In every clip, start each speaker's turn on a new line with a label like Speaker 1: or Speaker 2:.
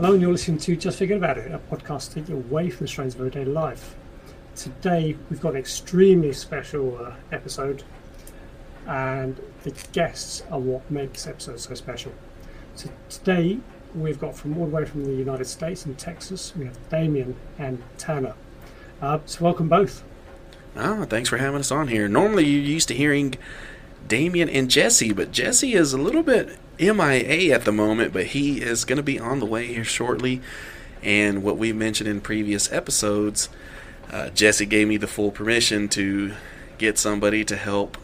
Speaker 1: Hello, and you're listening to Just Forget About It, a podcast taking you away from the strains of everyday life. Today, we've got an extremely special uh, episode, and the guests are what makes this episode so special. So, today, we've got from all the way from the United States and Texas, we have Damian and Tanner. Uh, so, welcome both.
Speaker 2: Oh, thanks for having us on here. Normally, you're used to hearing Damian and Jesse, but Jesse is a little bit MIA at the moment, but he is going to be on the way here shortly. And what we mentioned in previous episodes, uh, Jesse gave me the full permission to get somebody to help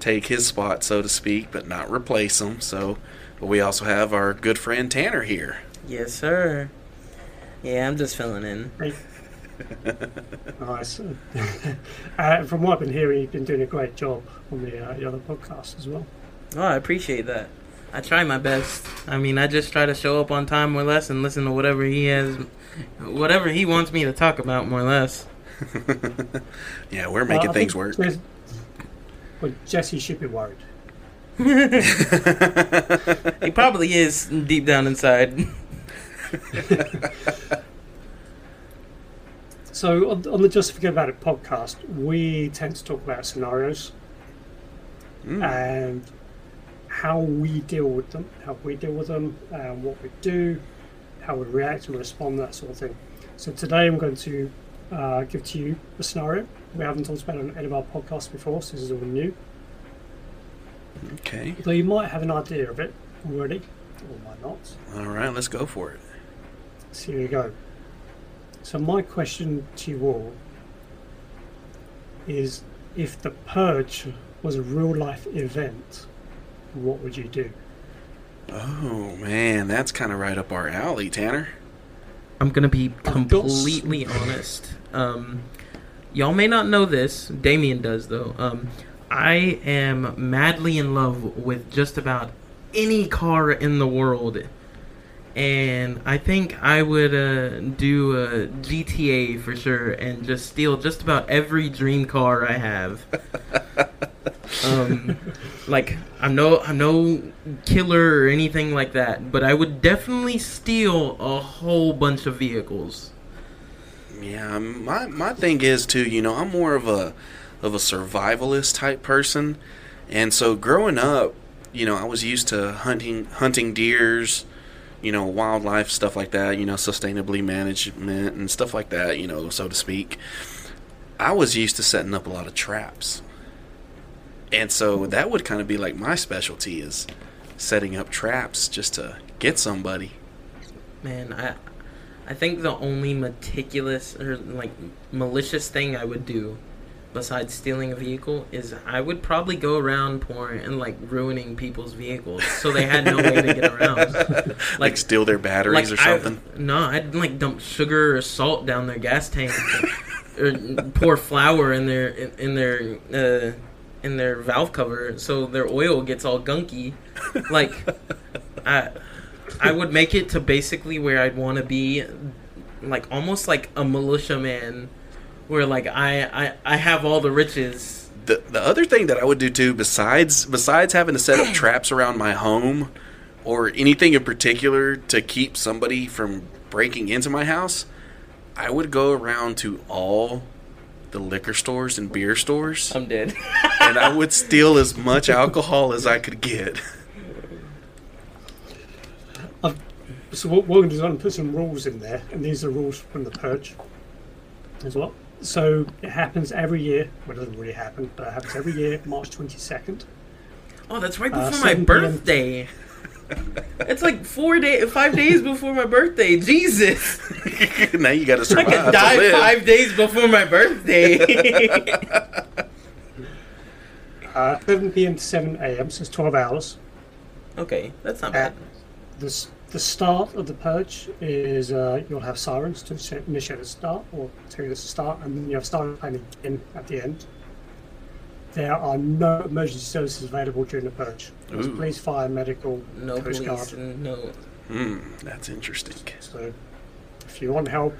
Speaker 2: take his spot, so to speak, but not replace him. So, but we also have our good friend Tanner here.
Speaker 3: Yes, sir. Yeah, I'm just filling in.
Speaker 1: Hey. nice. uh, from what I've been hearing, you've been doing a great job on the, uh, the other podcast as well.
Speaker 3: Oh, I appreciate that. I try my best. I mean, I just try to show up on time more or less and listen to whatever he has, whatever he wants me to talk about more or less.
Speaker 2: yeah, we're making
Speaker 1: Uh,
Speaker 2: things
Speaker 1: think
Speaker 2: work.
Speaker 1: there's- Well, Jesse should be worried.
Speaker 3: He probably is deep down inside.
Speaker 1: So, on, on the Just Forget About It podcast, we tend to talk about scenarios
Speaker 2: Mm.
Speaker 1: and how we deal with them, how we deal with them, and what we do, how we react and respond, that sort of thing. So, today I'm going to uh, give to you a scenario. We haven't talked about it on any of our podcasts before, so this is all new.
Speaker 2: okay.
Speaker 1: Though you might have an idea of it already, or might not.
Speaker 2: All right, let's go for it.
Speaker 1: So here you go. So my question to you all is if the purge was a real life event, what would you do?
Speaker 2: Oh man, that's kind of right up our alley, Tanner.
Speaker 3: I'm gonna be completely honest. Um, y'all may not know this. Damien does though. Um, I am madly in love with just about any car in the world, and I think I would uh, do a GTA for sure and just steal just about every dream car I have. um, like I'm no I'm no killer or anything like that, but I would definitely steal a whole bunch of vehicles.
Speaker 2: Yeah, my my thing is too. You know, I'm more of a of a survivalist type person, and so growing up, you know, I was used to hunting hunting deers, you know, wildlife stuff like that. You know, sustainably management and stuff like that. You know, so to speak. I was used to setting up a lot of traps, and so that would kind of be like my specialty is setting up traps just to get somebody.
Speaker 3: Man, I I think the only meticulous or like malicious thing I would do besides stealing a vehicle is I would probably go around pouring and like ruining people's vehicles so they had no way to get around.
Speaker 2: Like, steal their batteries or
Speaker 3: I-
Speaker 2: something.
Speaker 3: no, I'd like dump sugar or salt down their gas tank, or, or pour flour in their in, in their uh, in their valve cover so their oil gets all gunky. Like, I I would make it to basically where I'd want to be, like almost like a militia man, where like I I, I have all the riches.
Speaker 2: the the other thing that I would do too, besides besides having to set up traps around my home or anything in particular to keep somebody from breaking into my house, I would go around to all the liquor stores and beer stores
Speaker 3: I'm dead.
Speaker 2: and I would steal as much alcohol as I could get.
Speaker 1: So what we're going to do is I'm going to put some rules in there, and these are rules from the purge as well. So it happens every year. Well, it doesn't really happen, but it happens every year, March 22nd.
Speaker 3: Oh, that's right
Speaker 1: Uh,
Speaker 3: before my
Speaker 1: birthday. p.m.
Speaker 3: birthday. It's like four days, five days before my birthday. Jesus,
Speaker 2: now you got to
Speaker 3: I
Speaker 2: survive
Speaker 3: could
Speaker 2: to
Speaker 3: die
Speaker 2: live.
Speaker 3: five days before my birthday.
Speaker 1: Uh, 7 p.m. to 7 a.m., so it's 12 hours.
Speaker 3: okay, that's not bad.
Speaker 1: the, the start of the purge is uh, you'll have sirens to initiate the start or tell you this to start, and then you have siren playing again at the end. There are no emergency services available during the purge. There's
Speaker 2: Ooh.
Speaker 1: police, fire, medical,
Speaker 3: No
Speaker 1: Coast
Speaker 3: police
Speaker 1: Guard.
Speaker 3: no.
Speaker 2: Hmm, that's interesting.
Speaker 1: So if you want help,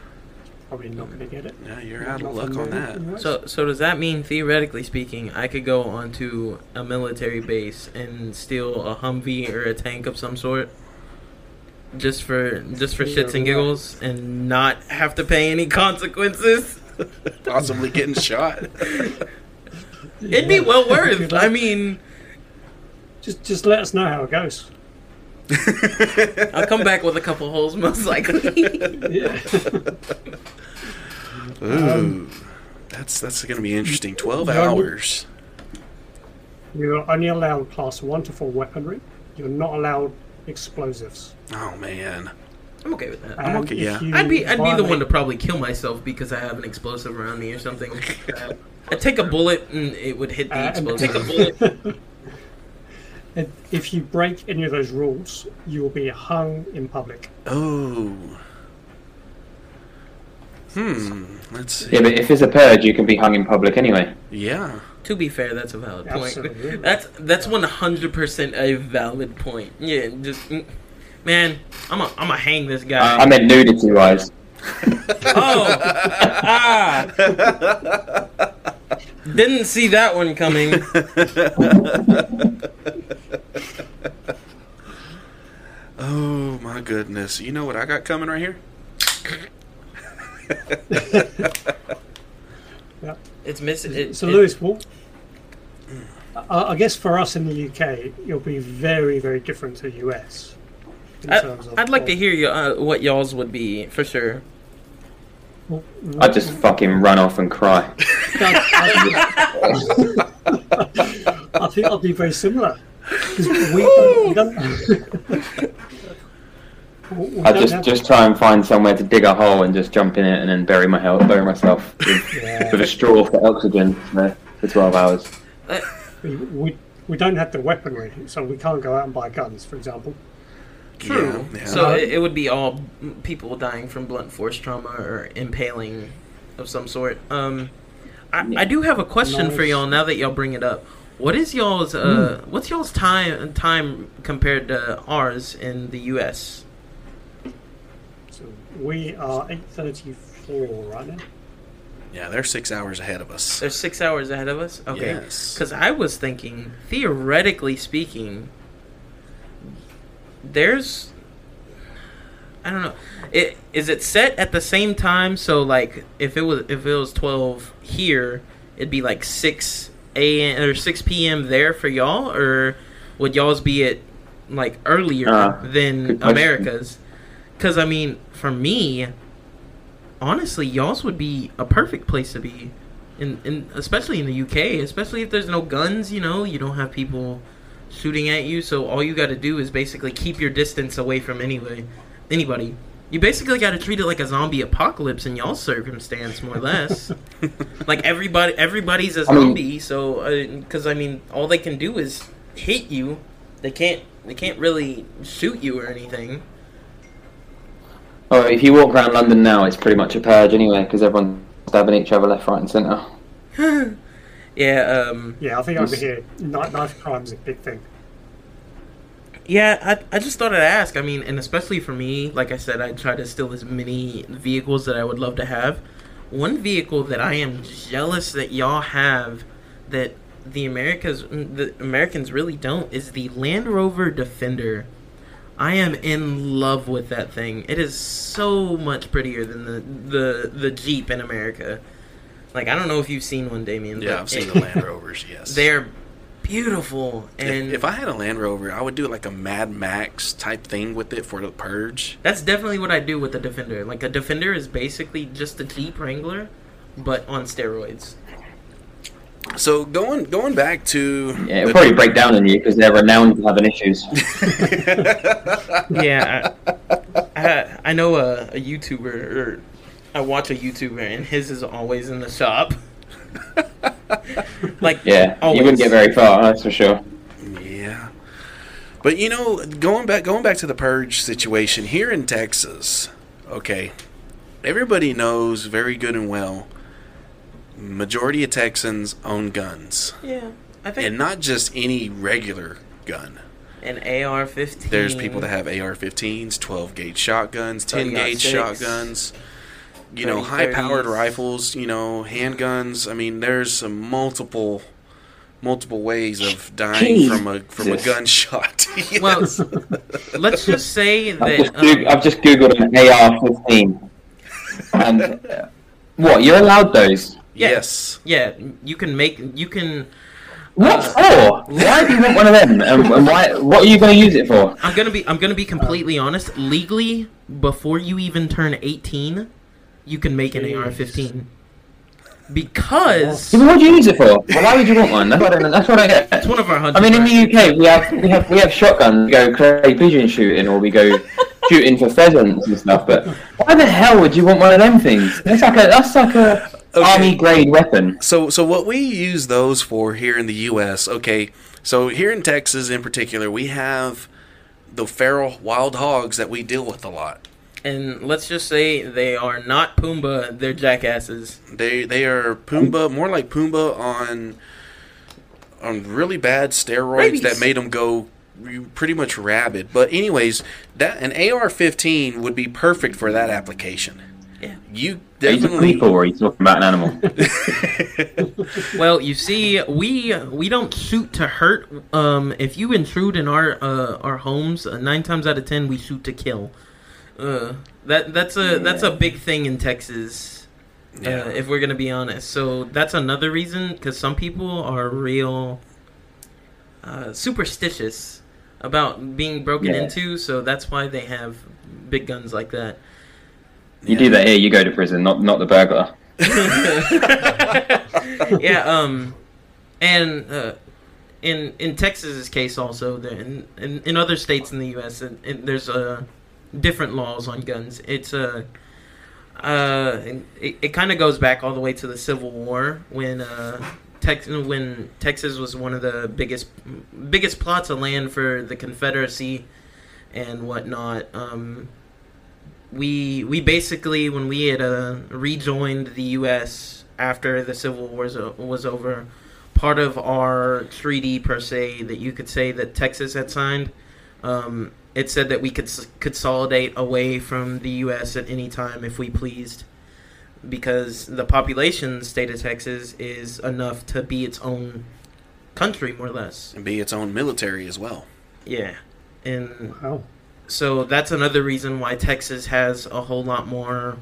Speaker 1: you're probably not going to get it.
Speaker 2: Yeah, you're out of luck on that.
Speaker 3: So, so does that mean theoretically speaking, I could go onto a military base and steal a Humvee or a tank of some sort? just for just for shits and giggles and not have to pay any consequences.
Speaker 2: Possibly getting shot.
Speaker 3: It'd be well worth. I mean,
Speaker 1: Just just let us know how it goes.
Speaker 3: I'll come back with a couple holes most likely.
Speaker 1: Yeah.
Speaker 2: Ooh, that's that's going to be interesting. Twelve
Speaker 1: Yeah, I'm-
Speaker 2: hours.
Speaker 1: You're only allowed class one to four weaponry. You're not allowed explosives.
Speaker 2: Oh man.
Speaker 3: I'm okay with that.
Speaker 2: I'm okay, yeah.
Speaker 3: I'd be I'd be the one to probably kill myself because I have an explosive around me or something. Uh, I'd take a bullet and it would hit the
Speaker 1: Uh, take
Speaker 3: a
Speaker 1: bullet. If you break any of those rules, you will be hung in public.
Speaker 2: Oh. Hmm. Let's see.
Speaker 4: Yeah, but if it's a purge, you can be hung in public anyway.
Speaker 2: Yeah.
Speaker 3: to be fair, that's a valid point.
Speaker 1: Absolutely.
Speaker 3: That's that's one hundred percent a valid point. Yeah, just mm, man, I'm a I'm a hang this guy.
Speaker 4: I meant nudity wise.
Speaker 3: oh, ah, didn't see that one coming.
Speaker 2: Oh my goodness. You know what I got coming right here?
Speaker 1: Yeah.
Speaker 3: It's missing. It,
Speaker 1: So,
Speaker 3: it-
Speaker 1: Lewis, what? I I guess for us in the UK, it'll be very, very different to the US. in
Speaker 3: I,
Speaker 1: terms of-
Speaker 3: I'd like to hear you, uh, what y'all's would be for sure.
Speaker 4: I'd just fucking run off and cry.
Speaker 1: I think I'll be very similar. we don't. We don't,
Speaker 4: I'd just
Speaker 1: have-
Speaker 4: just try and find somewhere to dig a hole and just jump in it and then bury my hel- bury myself with,
Speaker 1: Yeah.
Speaker 4: with a straw for oxygen for, for twelve hours.
Speaker 1: we, we, we don't have the weaponry, so we can't go out and buy guns, for example.
Speaker 3: True.
Speaker 2: Yeah, yeah.
Speaker 3: So it, it would be all people dying from blunt force trauma or impaling of some sort. Um, I, I do have a question for y'all now that y'all bring it up. What is y'all's uh,
Speaker 1: Hmm.
Speaker 3: what's y'all's time time compared to ours in the U.S.
Speaker 1: So we are 8.34 right now.
Speaker 2: Yeah, they're six hours ahead of us.
Speaker 3: They're six hours ahead of us. Okay,
Speaker 2: Yes.
Speaker 3: because I was thinking, theoretically speaking, there's I don't know. It is it set at the same time? So like, if it was if it was twelve here, it'd be like six a.m. or six p.m. there for y'all, or would y'all's be at like earlier
Speaker 4: Uh,
Speaker 3: than. America's? Because I mean, for me, honestly, y'all's would be a perfect place to be, in, in especially in the UK, especially if there's no guns. You know, you don't have people shooting at you, so all you got to do is basically keep your distance away from anyway anybody. You basically got to treat it like a zombie apocalypse in y'all's circumstance, more or less. like everybody, everybody's a
Speaker 4: I mean-
Speaker 3: zombie, so uh, because I mean, all they can do is hit you. They can't. They can't really shoot you or anything.
Speaker 4: Oh, if you walk around London now, it's pretty much a purge anyway because everyone's stabbing each other left, right, and centre.
Speaker 3: yeah. Um.
Speaker 1: Yeah, I think over here, knife, knife crime is a big thing.
Speaker 3: Yeah, I, I just thought I'd ask. I mean, and especially for me, like I said, I try to steal as many vehicles that I would love to have. One vehicle that I am jealous that y'all have that the Americas the Americans really don't is the Land Rover Defender. I am in love with that thing. It is so much prettier than the the, the Jeep in America. Like I don't know if you've seen one, Damian.
Speaker 2: Yeah,
Speaker 3: but
Speaker 2: I've seen
Speaker 3: it-
Speaker 2: the Land Rovers. Yes,
Speaker 3: They're beautiful, and
Speaker 2: If, if I had a Land Rover, I would do like a Mad Max type thing with it for the purge.
Speaker 3: That's definitely what I do with the Defender. Like a Defender is basically just a Jeep Wrangler, but on steroids.
Speaker 2: So going going back to
Speaker 4: Yeah, it'll probably break down on you because they're renowned for having issues.
Speaker 3: Yeah, I, I, I know a, a YouTuber, or I watch a YouTuber, and his is always in the shop. like
Speaker 4: Yeah,
Speaker 3: always.
Speaker 4: you wouldn't get very far, that's for sure.
Speaker 2: Yeah. But you know, going back going back to the purge situation here in Texas, okay. Everybody knows very good and well majority of Texans own guns.
Speaker 3: Yeah, I think
Speaker 2: And not just any regular gun.
Speaker 3: an AR-15.
Speaker 2: There's people that have AR-15s, 12 gauge shotguns, 10 gauge
Speaker 3: 30-06,
Speaker 2: shotguns. You know,
Speaker 3: 30-30s.
Speaker 2: high powered rifles, you know, handguns. I mean, there's some multiple multiple ways of dying from a from a
Speaker 4: Jesus.
Speaker 2: gunshot.
Speaker 3: Well, let's just say
Speaker 4: I've
Speaker 3: that.
Speaker 4: just,
Speaker 3: um,
Speaker 4: I've just googled an AR-15, and uh, what? You're allowed those?
Speaker 3: Yeah.
Speaker 2: Yes.
Speaker 3: yeah, you can make. You can.
Speaker 4: What
Speaker 3: Uh,
Speaker 4: for? Why do you want one of them? And, and why? What are you going to use it for?
Speaker 3: I'm gonna be. I'm gonna be completely honest. Legally, before you even turn 18, you can make an AR-15. Because
Speaker 4: Yeah, but what do you use it for? Well, why would you want one? That's what I don't. That's what I get.
Speaker 3: it's one of our
Speaker 4: I mean, in the UK, we have we have we have shotguns. We go clay pigeon shooting, or we go shooting for pheasants and stuff. But why the hell would you want one of them things? That's like a that's like a
Speaker 2: Okay.
Speaker 4: army grade weapon.
Speaker 2: So, so what we use those for here in the U.S. Okay, so here in Texas, in particular, we have the feral wild hogs that we deal with a lot.
Speaker 3: And let's just say they are not Pumbaa. They're jackasses.
Speaker 2: They they are Pumbaa, more like Pumbaa on on really bad steroids
Speaker 3: Rabies.
Speaker 2: that made them go pretty much rabid. But anyways, that an AR-15 would be perfect for that application.
Speaker 3: Yeah.
Speaker 2: You
Speaker 4: Are you talking people, or are you talking about an animal?
Speaker 3: Well, you see, we we don't shoot to hurt. Um, if you intrude in our uh, our homes, uh, nine times out of ten we shoot to kill. Uh, that that's a that's a big thing in Texas.
Speaker 2: Yeah.
Speaker 3: Uh, if we're gonna be honest, so that's another reason because some people are real uh, superstitious about being broken
Speaker 4: Yeah.
Speaker 3: into. So that's why they have big guns like that.
Speaker 4: You do that here, you go to prison, not not the burglar.
Speaker 3: yeah, um, and uh, in in Texas's case also, in, in in other states in the U.S. and and there's uh, different laws on guns. It's a uh, it, it kind of goes back all the way to the Civil War when uh, Tex when Texas was one of the biggest biggest plots of land for the Confederacy and whatnot. Um, we we basically when we had uh, rejoined the U.S. after the Civil War was, was over, part of our treaty per se that you could say that Texas had signed, um, it said that we could s- consolidate away from the U.S. at any time if we pleased, because the population state of Texas is enough to be its own country more or less.
Speaker 2: and be its own military as well.
Speaker 3: Yeah, and
Speaker 1: Wow.
Speaker 3: so that's another reason why Texas has a whole lot more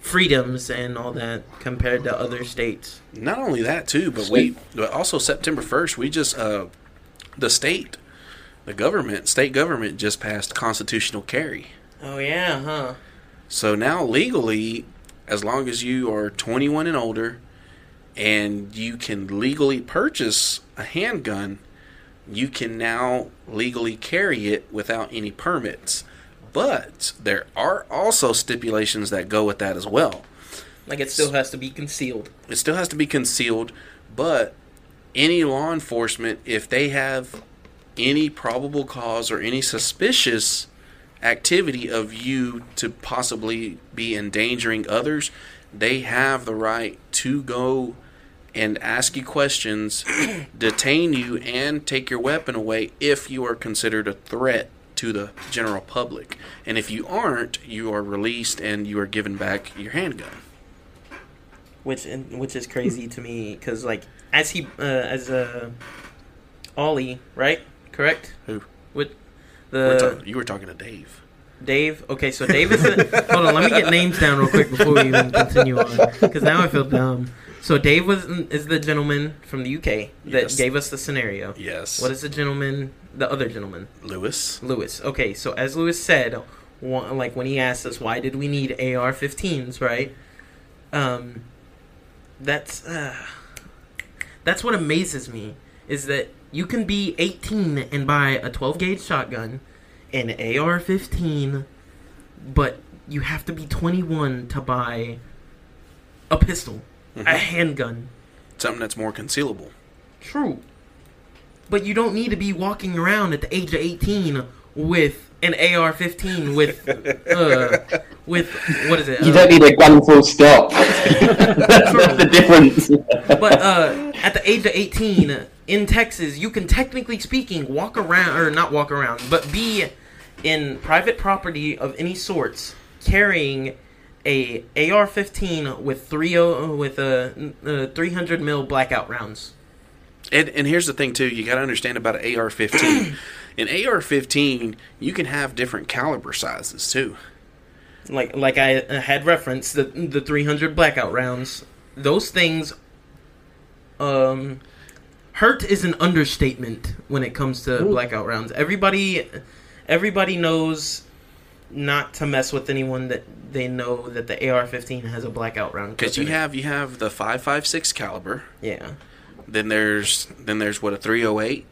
Speaker 3: freedoms and all that compared to other states.
Speaker 2: Not only that too, but we but also September first we just uh the state, the government, state government just passed constitutional carry.
Speaker 3: Oh yeah, huh?
Speaker 2: So now legally, as long as you are 21 and older, and you can legally purchase a handgun, you can now legally carry it without any permits. But there are also stipulations that go with that as well.
Speaker 3: Like it still has to be concealed.
Speaker 2: It still has to be concealed, but any law enforcement, if they have any probable cause or any suspicious activity of you to possibly be endangering others, they have the right to go and ask you questions, detain you, and take your weapon away if you are considered a threat to the general public. And if you aren't, you are released and you are given back your handgun.
Speaker 3: which which is crazy to me because like as he uh, as uh, Ollie right correct
Speaker 2: Who?
Speaker 3: with
Speaker 2: We're
Speaker 3: the
Speaker 2: you were talking to Dave.
Speaker 3: Dave okay so Dave is the, hold on let me get names down real quick before we even continue on because now I feel dumb so Dave was is the gentleman from the UK that
Speaker 2: Yes.
Speaker 3: gave us the scenario
Speaker 2: Yes.
Speaker 3: what is the gentleman the other gentleman
Speaker 2: Lewis?
Speaker 3: Lewis. Okay, so as Lewis said, one, like when he asked us why did we need AR-15s, right? Um, that's uh, that's what amazes me is that you can be 18 and buy a 12 gauge shotgun, an AR-15, but you have to be 21 to buy a pistol, a
Speaker 2: Mhm.
Speaker 3: handgun.
Speaker 2: Something that's more concealable.
Speaker 3: True. But you don't need to be walking around at the age of 18 with an AR-15 with uh with what is it?
Speaker 4: You
Speaker 3: Uh,
Speaker 4: don't need a gun full stop. That's the difference.
Speaker 3: but uh at the age of 18 in Texas, you can technically speaking walk around or not walk around, but be in private property of any sorts carrying a AR-15 with three o with a uh, 300 mil blackout rounds.
Speaker 2: And, and here's the thing too, you got to understand about an AR-15. in AR-15, you can have different caliber sizes too.
Speaker 3: like like I uh, had referenced the the 300 blackout rounds. Those things, um, hurt is an understatement when it comes to
Speaker 1: Ooh.
Speaker 3: blackout rounds. Everybody, everybody knows not to mess with anyone that they know that the AR-15 has a blackout round.
Speaker 2: Because you
Speaker 3: in it.
Speaker 2: have you have the 5.56 caliber.
Speaker 3: yeah.
Speaker 2: Then there's then there's what a 308.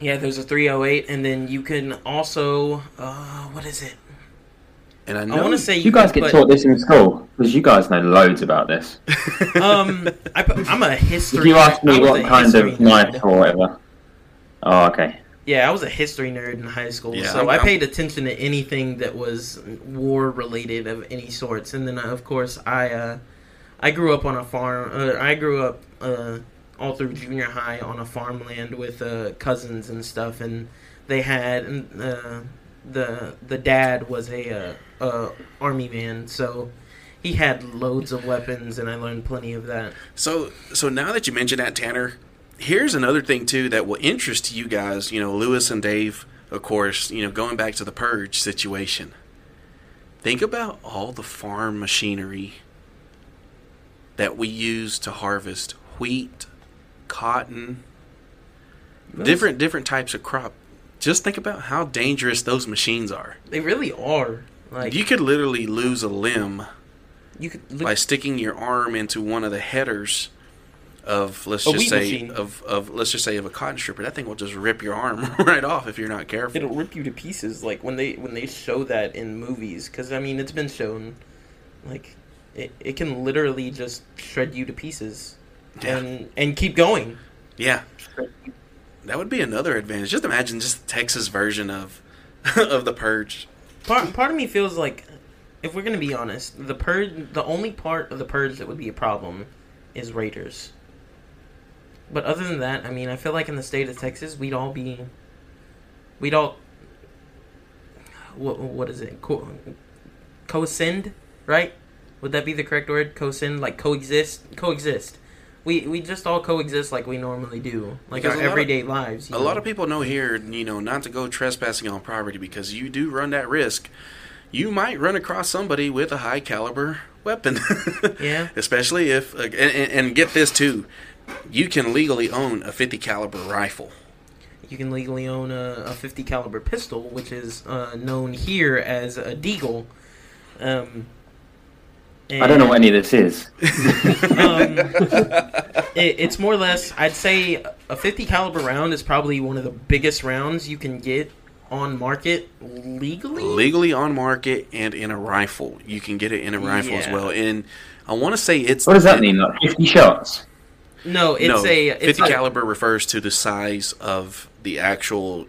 Speaker 3: Yeah, there's a 308, and then you can also, uh, what is it?
Speaker 2: And I
Speaker 3: I want to say
Speaker 4: You guys get
Speaker 3: put-
Speaker 4: taught this in school because you guys know loads about this.
Speaker 3: Um, I, put- I'm a history.
Speaker 4: If you ask me what kind of knife
Speaker 3: nerd.
Speaker 4: or whatever. Oh, okay.
Speaker 3: Yeah, I was a history nerd in high school,
Speaker 2: Yeah,
Speaker 3: so
Speaker 2: I'm-
Speaker 3: I
Speaker 2: I'm-
Speaker 3: paid attention to anything that was war related of any sorts. And then, uh, of course, I uh, I grew up on a farm. Uh, I grew up uh, all through junior high on a farmland with uh, cousins and stuff, and they had and, uh, the the dad was a uh, army man, so he had loads of weapons, and I learned plenty of that.
Speaker 2: So so now that you mention that, Tanner, here's another thing too that will interest you guys. You know, Lewis and Dave, of course. You know, going back to the purge situation. Think about all the farm machinery that we use to harvest wheat, cotton, different different types of crop. Just think about how dangerous those machines are.
Speaker 3: They really are like
Speaker 2: You could literally lose a limb
Speaker 3: you could look,
Speaker 2: by sticking your arm into one of the headers of let's
Speaker 3: A
Speaker 2: just say
Speaker 3: machine.
Speaker 2: of, of let's just say of a cotton stripper. That thing will just rip your arm right off if you're not careful.
Speaker 3: It'll rip you to pieces like when they when they show that in movies. Because i mean it's been shown like it, it can literally just shred you to pieces.
Speaker 2: Yeah.
Speaker 3: and and keep going.
Speaker 2: Yeah. That would be another advantage. Just imagine just the texas version of of the purge
Speaker 3: part, part of me feels like if we're gonna be honest the purge the only part of the purge that would be a problem is raiders. But other than that i mean i feel like in the state of texas we'd all be we'd all what, what is it? Co- co-ascend right? Would that be the correct word? Co-ascend like coexist coexist we we just all coexist like we normally do like
Speaker 2: Because
Speaker 3: our
Speaker 2: lot of-
Speaker 3: everyday lives you
Speaker 2: a
Speaker 3: know?
Speaker 2: lot of people know here you know not to go trespassing on property because you do run that risk you might run across somebody with a high caliber weapon
Speaker 3: Yeah.
Speaker 2: especially if uh, and, and and get this too you can legally own a 50 caliber rifle
Speaker 3: you can legally own a, a 50 caliber pistol, which is uh, known here as a deagle. Um,
Speaker 4: I don't know what any of this is.
Speaker 3: um, it, it's more or less. I'd say a 50 caliber round is probably one of the biggest rounds you can get on market legally.
Speaker 2: legally on market and in a rifle. You can get it in a rifle as well. And I want to say it's
Speaker 4: What does that mean? Like 50 shots?
Speaker 3: no, it's
Speaker 2: no,
Speaker 3: a it's
Speaker 2: 50
Speaker 3: a,
Speaker 2: caliber refers to the size of the actual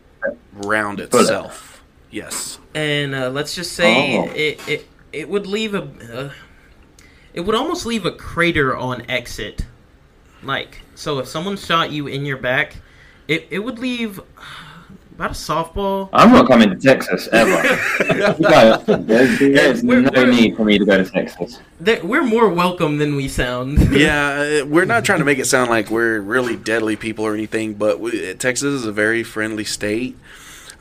Speaker 2: round
Speaker 4: Bullet.
Speaker 2: itself. Yes.
Speaker 3: and uh, let's just say
Speaker 4: Oh.
Speaker 3: it, it it would leave a uh, it would almost leave a crater on exit like so if someone shot you in your back it, it would leave about a softball
Speaker 4: I'm not coming to Texas ever. You there's there's
Speaker 3: We're-
Speaker 4: no
Speaker 3: we're-
Speaker 4: need for me to go to Texas.
Speaker 3: That- we're more welcome than we sound
Speaker 2: yeah, uh, we're not trying to make it sound like we're really deadly people or anything, but we, Texas is a very friendly state.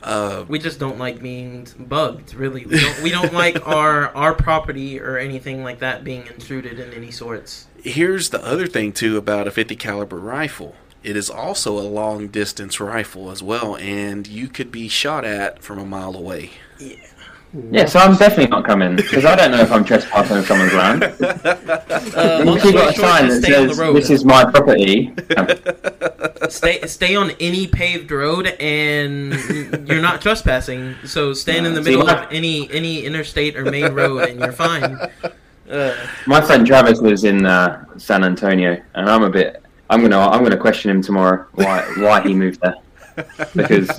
Speaker 2: Uh,
Speaker 3: we just don't like being bugged really we don't, we don't like our our property or anything like that being intruded in any sorts
Speaker 2: here's the other thing too about a 50 caliber rifle. It is also a long distance rifle as well, and you could be shot at from a mile away.
Speaker 3: yeah
Speaker 4: Yeah, so I'm definitely not coming because I don't know if I'm trespassing on someone's land.
Speaker 3: uh, long
Speaker 4: you've got a sign that
Speaker 3: stay on the
Speaker 4: says this is my property, um,
Speaker 3: stay stay on any paved road and you're not trespassing so stand in the
Speaker 4: See,
Speaker 3: middle
Speaker 4: my-
Speaker 3: of any any interstate or main road and you're fine uh,
Speaker 4: my friend Travis lives in uh, San Antonio, and I'm a bit. I'm gonna I'm gonna question him tomorrow why why he moved there because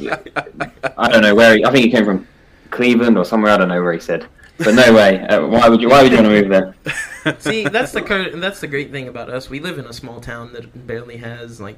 Speaker 4: I don't know where he. I think he came from Cleveland or somewhere. I don't know where he said. But no way. Uh, why would you? Why would you want to move there?
Speaker 3: see that's the cur- that's the great thing about us we live in a small town that barely has like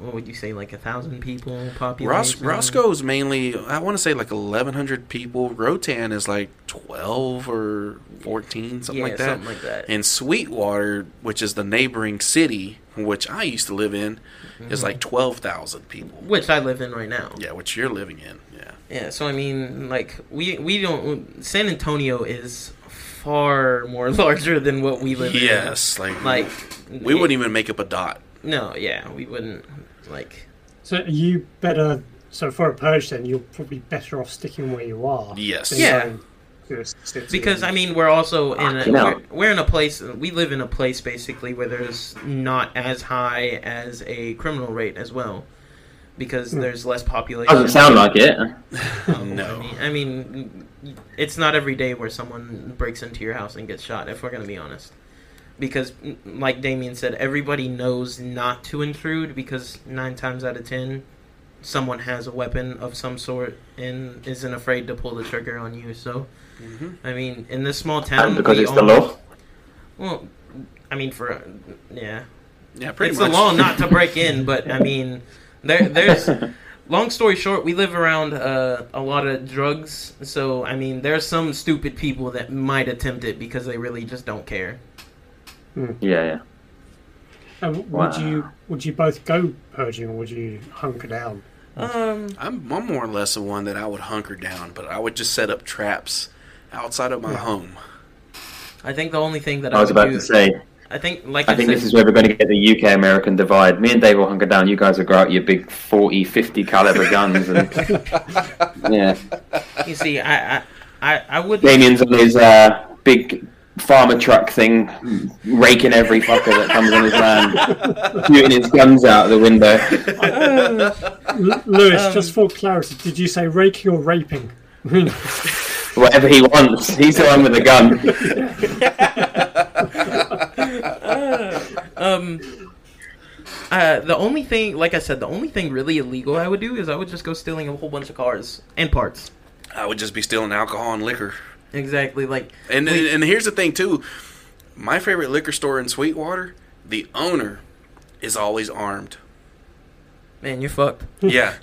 Speaker 3: what would you say, like a thousand people population?
Speaker 2: Ros- Roscoe is mainly, I want to say like 1,100 people. Rotan is like 12 or 14, something
Speaker 3: yeah,
Speaker 2: like that.
Speaker 3: something like that.
Speaker 2: And Sweetwater, which is the neighboring city, which I used to live in, is
Speaker 3: Mm-hmm.
Speaker 2: like 12,000 people.
Speaker 3: which I live in right now.
Speaker 2: Yeah, which you're living in. Yeah.
Speaker 3: Yeah, so I mean, like we we don't. San Antonio is far more larger than what we live in.
Speaker 2: Yes, like.
Speaker 3: Like
Speaker 2: we wouldn't even make up a dot.
Speaker 3: No, yeah, we wouldn't. Like
Speaker 1: So you better? So for a purge, then you're probably better off sticking where you are.
Speaker 2: Yes.
Speaker 3: Yeah.
Speaker 1: going to a city.
Speaker 3: because I mean, we're also in a,
Speaker 4: Fucking
Speaker 3: we're, we're in a place. We live in a place basically where there's not as high as a criminal rate as well, because
Speaker 1: Hmm.
Speaker 3: there's less population.
Speaker 4: Doesn't sound like it.
Speaker 3: Um,
Speaker 2: No.
Speaker 3: I mean, I mean, it's not every day where someone breaks into your house and gets shot. If we're gonna be honest, because like Damian said, everybody knows not to intrude because nine times out of ten, someone has a weapon of some sort and isn't afraid to pull the trigger on you. So,
Speaker 2: Mhm.
Speaker 3: I mean, in this small town,
Speaker 4: And because
Speaker 3: we
Speaker 4: it's the law.
Speaker 3: Well, I mean, for yeah,
Speaker 2: Yeah, pretty
Speaker 3: it's
Speaker 2: much.
Speaker 3: the law not to break in, but I mean, there there's long story short, we live around uh, a lot of drugs, so I mean, there's some stupid people that might attempt it because they really just don't care.
Speaker 4: Yeah, yeah.
Speaker 1: And would
Speaker 4: Wow.
Speaker 1: you would you both go purging or would you hunker down?
Speaker 3: Um,
Speaker 2: I'm, I'm more or less the one that I would hunker down, but I would just set up traps outside of my home.
Speaker 3: I think the only thing that I,
Speaker 4: I was
Speaker 3: would
Speaker 4: about
Speaker 3: do,
Speaker 4: to say.
Speaker 3: I think, like
Speaker 4: I
Speaker 3: I,
Speaker 4: think
Speaker 3: said,
Speaker 4: this is where we're going to get the UK American divide. Me and Dave will hunker down. You guys will grow out your big 40, 50 caliber guns. And yeah,
Speaker 3: you see, I, I, I, I would.
Speaker 4: Damian's on his uh, big farmer truck thing, raking every fucker that comes on his land, shooting his guns out the window.
Speaker 1: L- Lewis,
Speaker 3: Um,
Speaker 1: just for clarity, did you say raking or raping?
Speaker 4: Whatever he wants. He's the one with the gun.
Speaker 3: um, uh, the only thing, like I said, the only thing really illegal I would do is I would just go stealing a whole bunch of cars and parts.
Speaker 2: I would just be stealing alcohol and liquor.
Speaker 3: Exactly, like
Speaker 2: And
Speaker 3: We-
Speaker 2: and here's the thing too, my favorite liquor store in Sweetwater, the owner is always armed.
Speaker 3: man, you're fucked.
Speaker 2: Yeah.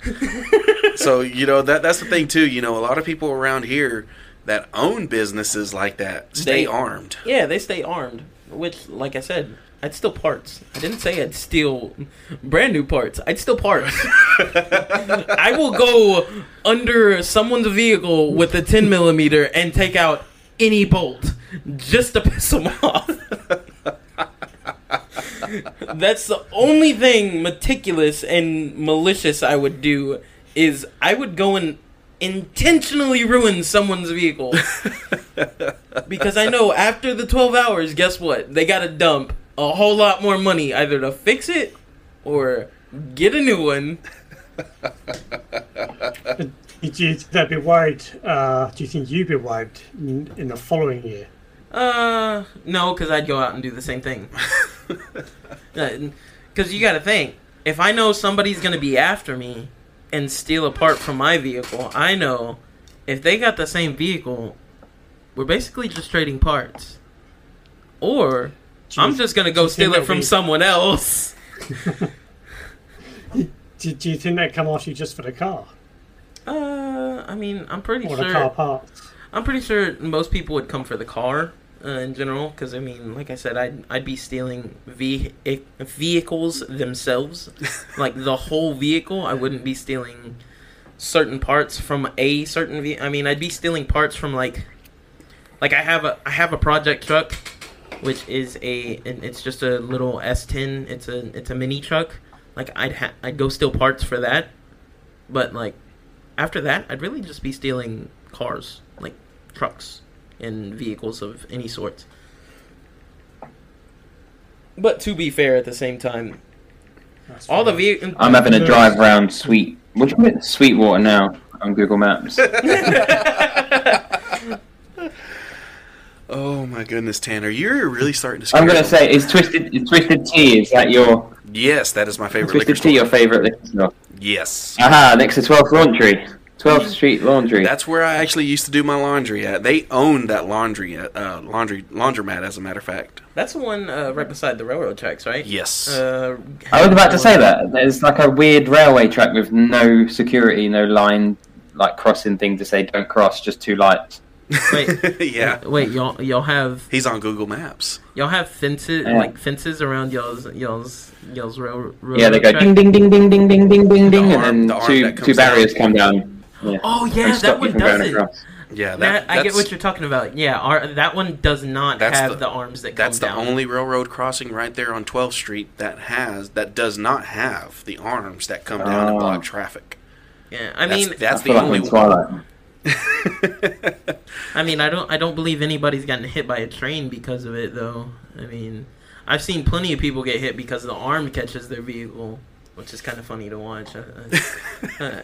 Speaker 2: so you know that that's the thing too. You know, a lot of people around here that own businesses like that stay
Speaker 3: They-
Speaker 2: armed.
Speaker 3: Yeah, they stay armed. Which, like I said, I'd steal parts. I didn't say I'd steal brand new parts. I'd steal parts. I will go under someone's vehicle with a 10 millimeter and take out any bolt just to piss them off. That's the only thing meticulous and malicious I would do is I would go and intentionally ruin someone's vehicle. because I know after the 12 hours, guess what? They got to dump a whole lot more money either to fix it or get a new one.
Speaker 1: They'd be worried? Uh, do you think you'd be worried in, in the following year?
Speaker 3: Uh, no, because I'd go out and do the same thing. Because you got to think, if I know somebody's going to be after me and steal a part from my vehicle, I know if they got the same vehicle, we're basically just trading parts. Or I'm just going to go steal it from
Speaker 1: that'd
Speaker 3: someone else.
Speaker 1: Do, do you think they'd come after you just for the car
Speaker 3: Uh, I mean, I'm pretty
Speaker 1: or the car
Speaker 3: sure.
Speaker 1: parts?
Speaker 3: I'm pretty sure most people would come for the car uh, in general, because I mean, like I said, I'd I'd be stealing ve- vehicles themselves, like the whole vehicle. I wouldn't be stealing certain parts from a certain ve- I mean, I'd be stealing parts from like, like I have a I have a project truck, which is a and it's just a little S10. It's a it's a mini truck. Like I'd ha- I'd go steal parts for that, but like after that, I'd really just be stealing cars, like trucks and vehicles of any sort. But to be fair, at the same time,
Speaker 1: That's
Speaker 3: all the vehicles.
Speaker 4: I'm having a drive around Sweet. Which one? Sweetwater now on Google Maps.
Speaker 2: Oh my goodness, Tanner, you're really starting to. Scare
Speaker 4: I'm gonna say, is Twisted is Twisted Tea? Is that your
Speaker 2: yes, that is my favorite liquor
Speaker 4: Twisted Tea?
Speaker 2: store.
Speaker 4: Your favorite liquor store?
Speaker 2: Yes.
Speaker 4: Aha, next to 12th Laundry. 12th Street Laundry.
Speaker 2: That's where I actually used to do my laundry at. They own that laundry uh, laundry laundromat, as a matter of fact.
Speaker 3: That's the one uh, right beside the railroad tracks, right?
Speaker 2: Yes.
Speaker 3: Uh,
Speaker 4: I was about to say that. There's like a weird railway track with no security, no line, like crossing thing to say don't cross, just two lights.
Speaker 3: Wait,
Speaker 2: yeah.
Speaker 3: wait, y'all, y'all have
Speaker 2: He's on Google Maps.
Speaker 3: y'all have fences
Speaker 4: Yeah.
Speaker 3: like fences around y'all's y'all's y'all's rail, railroad
Speaker 4: Yeah, they go
Speaker 3: track?
Speaker 4: ding ding ding ding ding ding ding ding ding,
Speaker 2: arm-
Speaker 4: and
Speaker 2: the
Speaker 4: then
Speaker 2: arm
Speaker 4: two two barriers
Speaker 2: down.
Speaker 4: come down. Yeah.
Speaker 3: Oh yeah, that one does
Speaker 4: going
Speaker 3: it.
Speaker 4: across.
Speaker 2: Yeah,
Speaker 3: That,
Speaker 2: that,
Speaker 3: I get what you're talking about. Yeah, our, that one does not have
Speaker 2: the-
Speaker 3: the, arms that
Speaker 2: That's the
Speaker 3: come down.
Speaker 2: only railroad crossing right there on 12th Street that has that does not have the arms that come down and block ah. traffic.
Speaker 3: Yeah, I
Speaker 2: That's,
Speaker 3: mean,
Speaker 2: that's
Speaker 4: I
Speaker 2: the only
Speaker 4: in
Speaker 2: one.
Speaker 3: I mean, I don't, I don't believe anybody's gotten hit by a train because of it, though. I mean, I've seen plenty of people get hit because the arm catches their vehicle, which is kind of funny to watch. I- uh,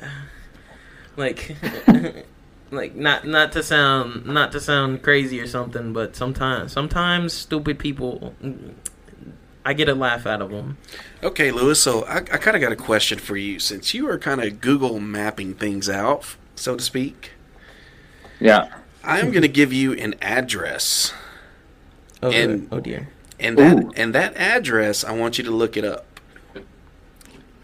Speaker 3: like, like not, not to sound, not to sound crazy or something, but sometimes, sometimes stupid people, I get a laugh out of them.
Speaker 2: Okay, Lewis. So I, I kind of got a question for you, since you are kind of Google mapping things out, so to speak.
Speaker 4: Yeah.
Speaker 2: I am going to give you an address,
Speaker 3: Oh,
Speaker 2: And-
Speaker 3: oh dear.
Speaker 2: and that
Speaker 4: Ooh.
Speaker 2: and that address, I want you to look it up.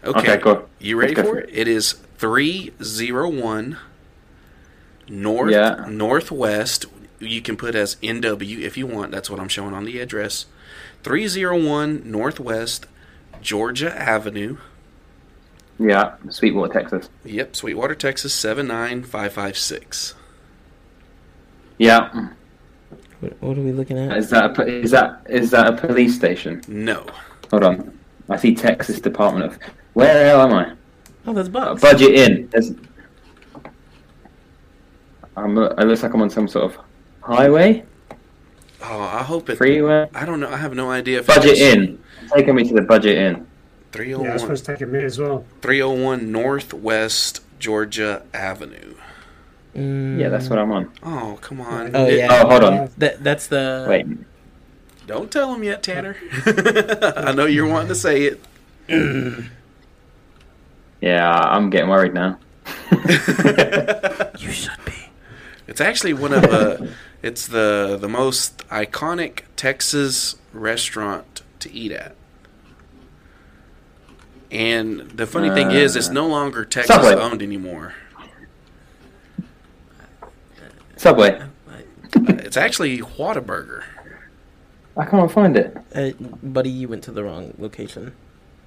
Speaker 2: Okay,
Speaker 4: Okay, cool.
Speaker 2: You ready for
Speaker 4: for
Speaker 2: it? It is three zero one north
Speaker 4: Yeah.
Speaker 2: northwest. You can put as NW if you want. That's what I'm showing on the address. Three zero one northwest Georgia Avenue.
Speaker 4: Yeah. Sweetwater, Texas.
Speaker 2: Yep, Sweetwater, Texas seven nine five five six.
Speaker 4: Yeah.
Speaker 3: What, what are we looking at?
Speaker 4: Is that a, is that is that a police station?
Speaker 2: No,
Speaker 4: Hold on. I see Texas Department of. Where the hell am I?
Speaker 3: Oh, that's
Speaker 4: Uh,
Speaker 3: Bugs.
Speaker 4: Budget Inn. There's, I'm, it looks like I'm on some sort of highway,
Speaker 2: oh, I hope it.
Speaker 4: freeway.
Speaker 2: I don't know. I have no idea if
Speaker 4: Budget Inn. Taking me to the Budget Inn.
Speaker 2: Three
Speaker 1: Yeah,
Speaker 2: zero
Speaker 1: it's
Speaker 2: one.
Speaker 1: supposed to take a minute as well.
Speaker 2: 301 Northwest Georgia Avenue.
Speaker 3: Mm,
Speaker 4: Yeah, that's what I'm on.
Speaker 2: Oh, come on.
Speaker 3: Oh, yeah.
Speaker 4: Oh, hold on.
Speaker 3: That that's the
Speaker 4: Wait.
Speaker 2: Don't tell him yet, Tanner. I know you're wanting to say it.
Speaker 4: Yeah, I'm getting worried now.
Speaker 3: You should be.
Speaker 2: It's actually one of the. it's the the most iconic Texas restaurant to eat at. And the funny thing is it's no longer Texas owned anymore.
Speaker 4: Subway.
Speaker 2: Uh, It's actually Whataburger.
Speaker 4: I can't find it.
Speaker 3: Uh, buddy, you went to the wrong location.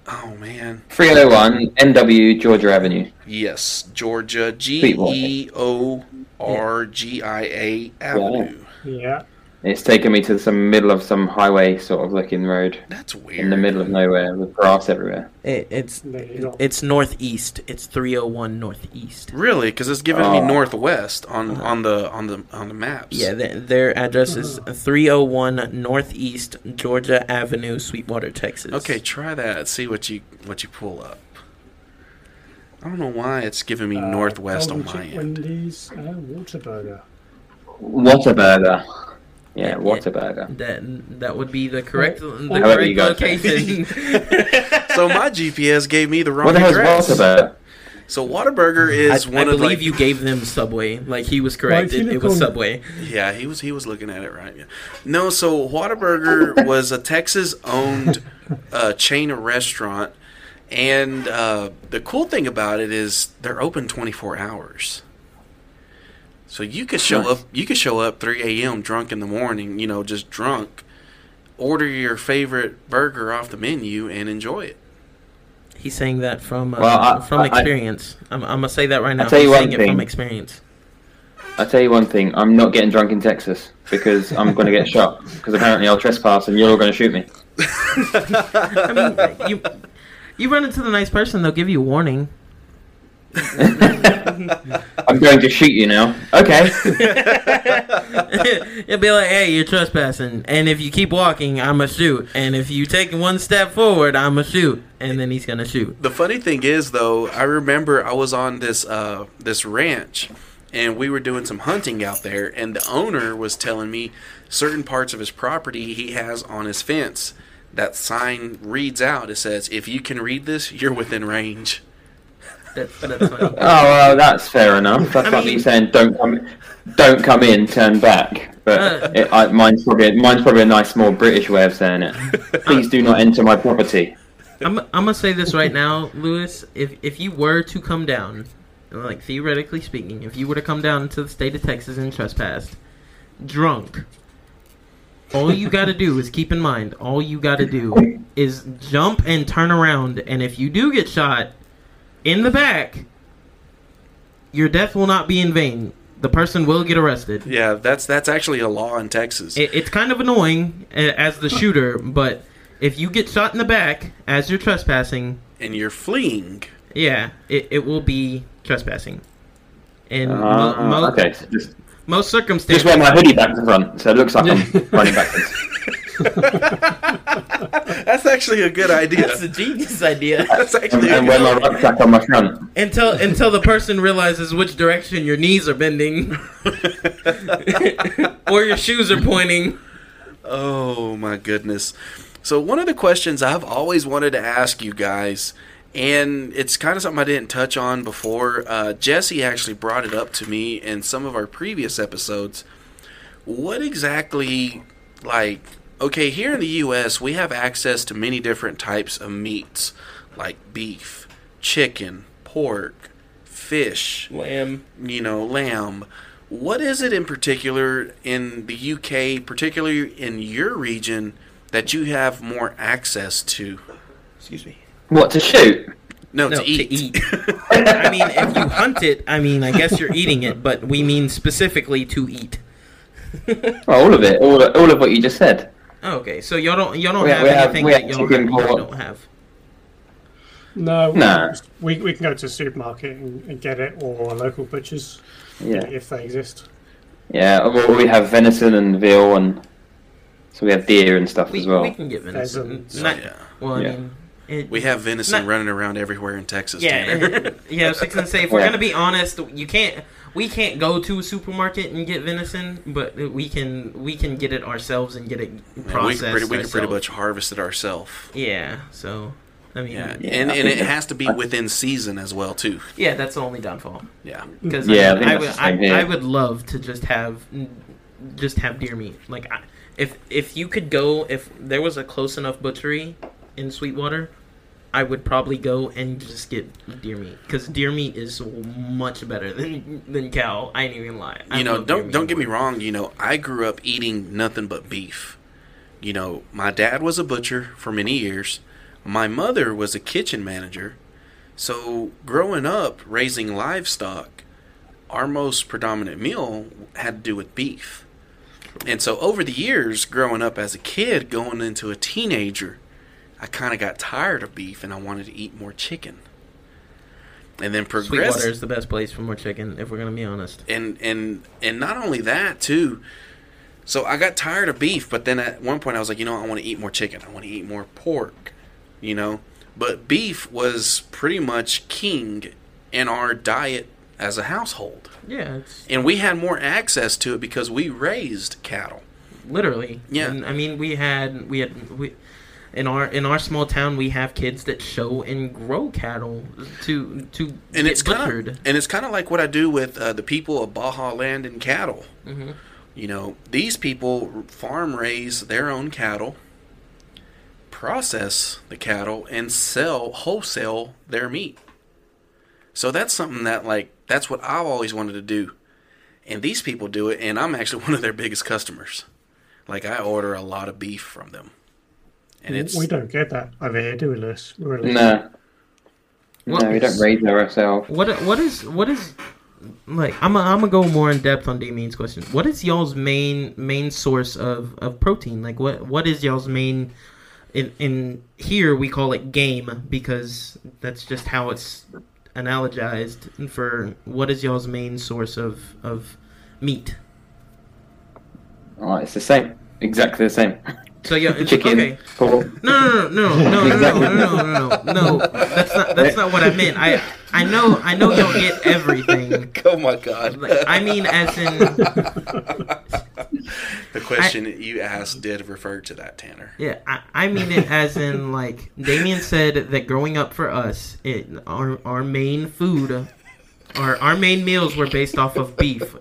Speaker 2: Oh man.
Speaker 4: 301 NW Georgia Avenue.
Speaker 2: Yes, Georgia G
Speaker 4: Sweetwater.
Speaker 2: E O R G I A Avenue.
Speaker 1: Yeah.
Speaker 4: It's taken me to some middle of some highway sort of looking road
Speaker 2: That's weird.
Speaker 4: in the middle of nowhere with grass everywhere.
Speaker 3: It, it's
Speaker 1: There you go.
Speaker 3: it's northeast. It's 301 northeast.
Speaker 2: Really? Because it's giving me
Speaker 4: Oh.
Speaker 2: northwest on, on the on the on the maps.
Speaker 3: Yeah, their, their address is 301 Northeast Georgia Avenue, Sweetwater, Texas.
Speaker 2: Okay, try that. See what you what you pull up. I don't know why it's giving me
Speaker 1: Uh,
Speaker 2: northwest on
Speaker 1: Golden
Speaker 2: my
Speaker 1: Chip
Speaker 2: end.
Speaker 1: Wendy's, uh, Waterburger.
Speaker 4: Whataburger. Yeah, Whataburger.
Speaker 3: That that would be the correct the
Speaker 4: However
Speaker 3: correct
Speaker 4: you
Speaker 3: location.
Speaker 2: So my GPS gave me the wrong
Speaker 4: What the hell's
Speaker 2: address.
Speaker 4: Whataburger?
Speaker 2: So Whataburger is
Speaker 3: I
Speaker 2: one of I
Speaker 3: believe
Speaker 2: like
Speaker 3: you gave them Subway. Like he was correct. it, it was Subway.
Speaker 2: Yeah, he was he was looking at it right. Yeah. No, so Whataburger was a Texas-owned uh, chain of restaurant, and uh, the cool thing about it is they're open 24 hours. So you could show up. You could show up 3 a.m. drunk in the morning. You know, just drunk. Order your favorite burger off the menu and enjoy it.
Speaker 3: He's saying that from uh,
Speaker 4: Well, I-
Speaker 3: from
Speaker 4: I- I-
Speaker 3: experience. I'm, I'm gonna say that right now.
Speaker 4: tell you
Speaker 3: He's
Speaker 4: one
Speaker 3: saying it from
Speaker 4: thing.
Speaker 3: experience.
Speaker 4: I tell you one thing, I'm not getting drunk in Texas because I'm going to get shot. Because apparently I'll trespass and you're all going to shoot me.
Speaker 3: I mean, you you run into the nice person, they'll give you a warning.
Speaker 4: I'm going to shoot you now. Okay.
Speaker 3: You'll be like, "Hey, you're trespassing, and if you keep walking, I'ma shoot, and if you take one step forward, I'ma shoot." And then he's gonna shoot.
Speaker 2: The funny thing is, though, I remember I was on this uh, this ranch, and we were doing some hunting out there, and the owner was telling me certain parts of his property he has on his fence. That sign reads out. It says, "If you can read this, you're within range."
Speaker 3: That's that's.
Speaker 4: Oh well, that's fair enough. That's
Speaker 3: I
Speaker 4: like
Speaker 3: mean-
Speaker 4: me saying don't come, don't come in, turn back. But
Speaker 3: Uh.
Speaker 4: it, I, mine's probably mine's probably a nice, more British way of saying it. Please do not enter my property.
Speaker 3: I'm I'm gonna say this right now, Lewis. If if you were to come down, like theoretically speaking, if you were to come down to the state of Texas and trespass, drunk, all you got to do is keep in mind, all you got to do is jump and turn around, and if you do get shot in the back, your death will not be in vain. The person will get arrested.
Speaker 2: Yeah, that's that's actually a law in Texas.
Speaker 3: It, it's kind of annoying uh, as the shooter, but if you get shot in the back as you're trespassing,
Speaker 2: and you're fleeing.
Speaker 3: yeah, it, it will be trespassing. In
Speaker 4: Uh,
Speaker 3: mo- mo-
Speaker 4: okay, so just
Speaker 3: most
Speaker 4: just
Speaker 3: circumstances,
Speaker 4: wear my hoodie back to front, so it looks like I'm running backwards.
Speaker 2: That's actually a good idea.
Speaker 3: that's a genius idea.
Speaker 2: That's
Speaker 4: And,
Speaker 2: a
Speaker 4: and wear
Speaker 2: good
Speaker 4: my rucksack on my front.
Speaker 3: until until the person realizes which direction your knees are bending or your shoes are pointing.
Speaker 2: Oh my goodness. So one of the questions I've always wanted to ask you guys, and it's kind of something I didn't touch on before. Uh, Jesse actually brought it up to me in some of our previous episodes. What exactly, like, okay, here in the U.S., we have access to many different types of meats, like beef, chicken, pork, fish,
Speaker 3: Lamb.
Speaker 2: you know, lamb. What is it in particular in the UK, particularly in your region, that you have more access to? Excuse me.
Speaker 4: What to shoot?
Speaker 2: No,
Speaker 3: No,
Speaker 2: to eat.
Speaker 3: I mean, if you hunt it, I mean, I guess you're eating it, but we mean specifically to eat.
Speaker 4: Well, all of it, all of, all of what you just said.
Speaker 3: Oh, okay, so y'all don't y'all don't
Speaker 4: We-
Speaker 3: have
Speaker 4: we
Speaker 3: anything
Speaker 4: we
Speaker 3: that y'all,
Speaker 4: chicken
Speaker 3: y'all
Speaker 4: pork.
Speaker 3: don't have.
Speaker 1: No,
Speaker 4: Nah.
Speaker 1: we, we can go to the supermarket and, and get it, or local butchers
Speaker 4: Yeah,
Speaker 1: if they exist.
Speaker 4: yeah. Well, we have venison and veal, and so we have deer and stuff
Speaker 3: We,
Speaker 4: as well.
Speaker 3: we can get venison. Not-
Speaker 2: yeah.
Speaker 3: Well, I
Speaker 4: Yeah.
Speaker 3: mean, it,
Speaker 2: We have venison
Speaker 3: Not-
Speaker 2: running around everywhere in Texas,
Speaker 3: yeah,
Speaker 2: Tanner.
Speaker 3: yeah. I was just gonna say, if we're
Speaker 4: Yeah.
Speaker 3: gonna be honest, you can't. We can't go to a supermarket and get venison, but we can. We can get it ourselves and get it
Speaker 2: And we
Speaker 3: processed.
Speaker 2: can pretty, we can pretty much harvest it ourselves.
Speaker 3: Yeah. So, I mean,
Speaker 2: Yeah,
Speaker 3: yeah,
Speaker 2: and and it has to be within season as well too.
Speaker 3: Yeah, that's the only downfall.
Speaker 2: Yeah,
Speaker 3: Because
Speaker 4: Yeah, I
Speaker 3: I, I, would, I. I would love to just have just have deer meat. Like I, if if you could go if there was a close enough butchery in Sweetwater, I would probably go and just get deer meat because deer meat is much better than than cow. I ain't even lie. I
Speaker 2: you know, don't don't get me wrong. You know, I grew up eating nothing but beef. You know, my dad was a butcher for many years. My mother was a kitchen manager. So, growing up raising livestock, our most predominant meal had to do with beef. And so, over the years, growing up as a kid, going into a teenager, I kind of got tired of beef and I wanted to eat more chicken. And then
Speaker 3: Sweetwater is the best place for more chicken. If we're gonna be honest.
Speaker 2: and and and not only that too so i got tired of beef but then at one point i was like you know i want to eat more chicken i want to eat more pork you know but beef was pretty much king in our diet as a household
Speaker 3: Yeah, it's
Speaker 2: and we had more access to it because we raised cattle
Speaker 3: literally.
Speaker 2: Yeah.
Speaker 3: And, I mean, we had we had we. In our in our small town, we have kids that show and grow cattle to to
Speaker 2: and
Speaker 3: get
Speaker 2: it's kind of and it's kind of like what i do with uh, the people of baja land and cattle
Speaker 3: Mhm.
Speaker 2: You know, these people farm raise their own cattle, process the cattle, and sell wholesale their meat. So that's something that, like, that's what I've always wanted to do. And these people do it, and I'm actually one of their biggest customers. Like, I order a lot of beef from them. And it's,
Speaker 1: we don't get that over here, do we, Lewis? Really?
Speaker 4: No,
Speaker 3: What-
Speaker 4: no, we don't raise there ourselves.
Speaker 3: What what is what is like? I'm i I'm gonna go more in depth on Damian's question. What is y'all's main main source of, of protein? Like what what is y'all's main? In in here we call it game because that's just how it's analogized for what is y'all's main source of of meat.
Speaker 4: Oh, it's the same, exactly the same.
Speaker 3: So yeah, it's-
Speaker 4: Chicken,
Speaker 3: okay.
Speaker 4: pork.
Speaker 3: No, no, no, no, no, no, no, no, no, no, no. That's not that's not what I meant. I I know I know y'all get everything.
Speaker 2: oh my God.
Speaker 3: Like, I mean, as in,
Speaker 2: the question you asked did refer to that, Tanner.
Speaker 3: Yeah, I, I mean it as in like Damian said that growing up for us, it our our main food, our our main meals were based off of beef.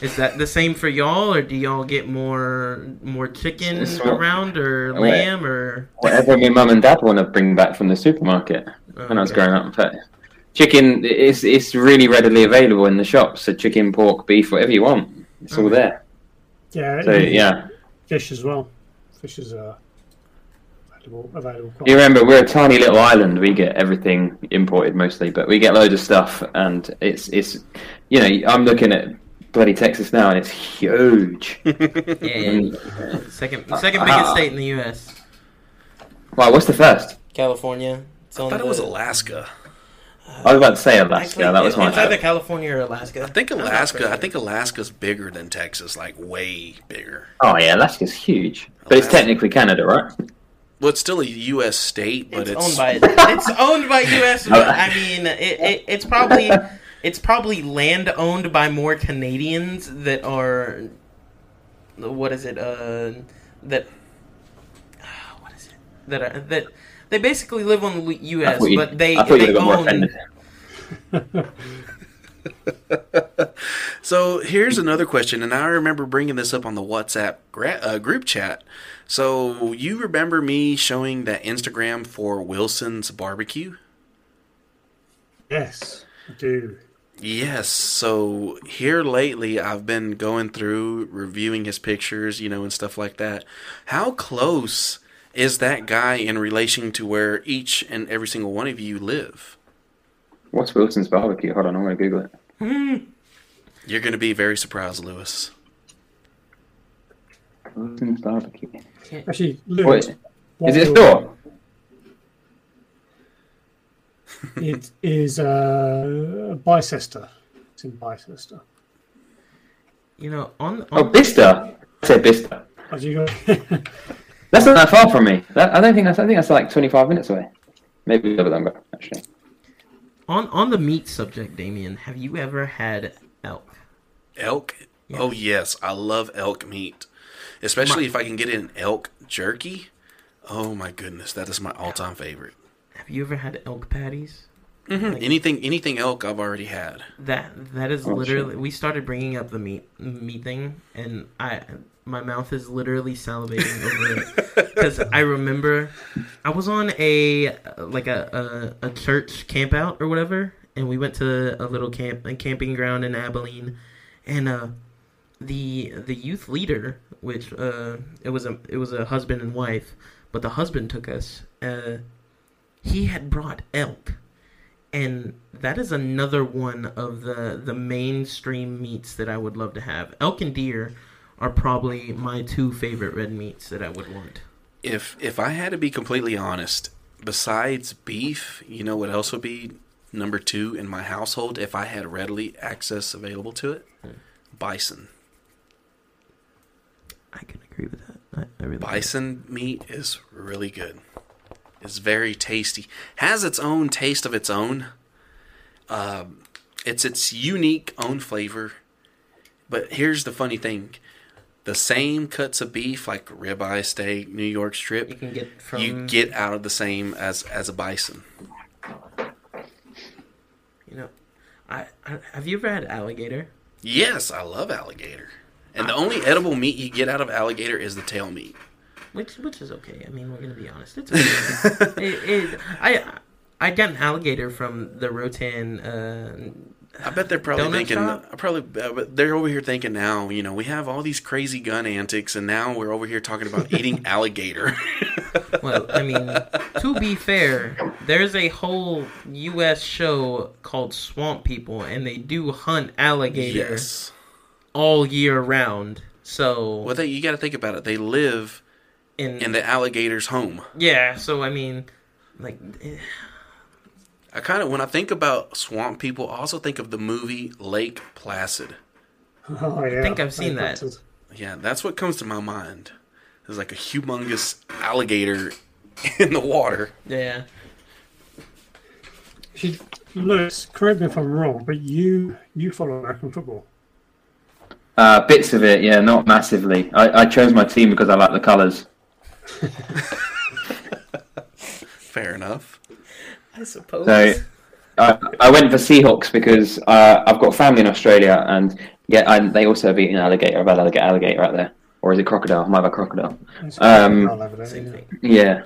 Speaker 3: Is that the same for y'all, or do y'all get more more chicken
Speaker 4: It's
Speaker 3: around, or
Speaker 4: Yeah.
Speaker 3: lamb, or
Speaker 4: Whatever my mum and dad want to bring back from the supermarket when I was growing up. But chicken is it's really readily available in the shops. So chicken, pork, beef, whatever you want, it's all there.
Speaker 1: Yeah,
Speaker 4: So yeah,
Speaker 1: fish as well. Fish is uh, available. available quite
Speaker 4: you remember we're a tiny little island. We get everything imported mostly, but we get loads of stuff, and it's it's you know I'm looking at bloody Texas now, and it's huge.
Speaker 3: yeah, yeah,
Speaker 4: And,
Speaker 3: second second biggest
Speaker 4: Ah.
Speaker 3: state in the U.S.
Speaker 4: wow, what's the first?
Speaker 3: California. It's
Speaker 2: I thought
Speaker 3: the,
Speaker 2: it was Alaska.
Speaker 4: I was about to say Alaska.
Speaker 3: Actually,
Speaker 4: that was my
Speaker 3: it's either California or Alaska.
Speaker 2: I think Alaska. I
Speaker 3: pretty
Speaker 2: think Alaska's bigger than Texas, like way bigger.
Speaker 4: Oh yeah, Alaska's huge, but it's technically Canada, right?
Speaker 2: Well, it's still a U.S. state, but
Speaker 3: it's,
Speaker 2: it's,
Speaker 3: owned by it's owned by U.S. I mean, it, it, it's probably it's probably land owned by more Canadians that are what is it? Uh, that what is it? That are that they basically live on the U.S.
Speaker 4: you-
Speaker 3: but they
Speaker 4: I
Speaker 3: they
Speaker 4: you'd have got more
Speaker 3: own.
Speaker 2: So here's another question, and I remember bringing this up on the WhatsApp gra- uh, group chat. So you remember me showing that Instagram for Wilson's barbecue?
Speaker 1: Yes, I do.
Speaker 2: Yes. So here lately, I've been going through reviewing his pictures, you know, and stuff like that. How close is that guy in relation to where each and every single one of you live?
Speaker 4: What's Wilson's barbecue? Hold on, I'm gonna Google it.
Speaker 2: You're going to be very surprised, Lewis.
Speaker 4: Wilson's barbecue.
Speaker 1: Actually, Luke,
Speaker 4: Wait,
Speaker 1: what
Speaker 4: is it a
Speaker 1: will-
Speaker 4: store?
Speaker 1: It is uh, Bicester. It's in Bicester.
Speaker 3: You know, on,
Speaker 4: Oh,
Speaker 3: on
Speaker 4: Bicester. I said Bicester.
Speaker 1: As you go,
Speaker 4: That's not that far from me. That, I don't think that's. I think that's like 25 minutes away. Maybe a little bit longer, actually.
Speaker 3: on on the meat subject, Damian, have you ever had elk?
Speaker 2: Elk? Oh, yes. I love elk meat. Especially if I can get in elk jerky. Oh, my goodness. That is my all time favorite.
Speaker 3: Have you ever had elk patties?
Speaker 2: Mhm. Anything anything elk I've already had.
Speaker 3: That that is
Speaker 4: Oh,
Speaker 3: literally.
Speaker 4: shit.
Speaker 3: We started bringing up the meat meat thing, and I my mouth is literally salivating over it because I remember I was on a like a, a a church camp out or whatever, and we went to a little camp a camping ground in Abilene, and uh the the youth leader, which uh it was a it was a husband and wife, but the husband took us. Uh, he had brought elk and that is another one of the the mainstream meats that I would love to have. Elk and deer are probably my two favorite red meats that I would want.
Speaker 2: If if I had to be completely honest, besides beef, you know what else would be number two in my household if I had readily access available to it? Bison.
Speaker 3: Agree with that. I, I really
Speaker 2: Bison meat is really good. It's very tasty. Has its own taste of its own. Um, it's its unique own flavor. But here's the funny thing: the same cuts of beef, like ribeye steak, New York strip, you
Speaker 3: can get from
Speaker 2: you get out of the same as as a bison.
Speaker 3: you know. I, I have you ever had alligator?
Speaker 2: Yes, I love alligator. And the only edible meat you get out of alligator is the tail meat.
Speaker 3: Which which is okay. I mean, we're gonna be honest. It's okay. it, it, I I got an alligator from the Rotan. Uh,
Speaker 2: I bet they're probably
Speaker 3: Donut
Speaker 2: thinking.
Speaker 3: shop?
Speaker 2: I probably, uh, but they're over here thinking now. You know, we have all these crazy gun antics, and now we're over here talking about eating alligator.
Speaker 3: Well, I mean, to be fair, there's a whole U.S. show called Swamp People, and they do hunt alligators.
Speaker 2: yes.
Speaker 3: All year round. So,
Speaker 2: Well, they, you got to think about it. They live
Speaker 3: in,
Speaker 2: in the alligator's home.
Speaker 3: yeah, so I mean, like, eh,
Speaker 2: I kind of, when I think about swamp people, I also think of the movie Lake Placid.
Speaker 1: oh, yeah.
Speaker 3: I think I've seen that.
Speaker 2: Yeah, that's what comes to my mind. There's like a humongous alligator in the water.
Speaker 3: yeah,
Speaker 1: Actually, Lewis, correct me if I'm wrong, but you you follow American football.
Speaker 4: Uh, bits of it, yeah, not massively. I, I chose my team because I like the colours.
Speaker 2: Fair enough.
Speaker 3: I suppose.
Speaker 4: So I, I went for Seahawks because uh, I've got family in Australia, and yeah, and they also have eaten alligator. I've had alligator, alligator out there, or is it crocodile? I might have a crocodile. Um,
Speaker 1: there,
Speaker 3: Same
Speaker 1: yeah.
Speaker 3: thing.
Speaker 4: Yeah.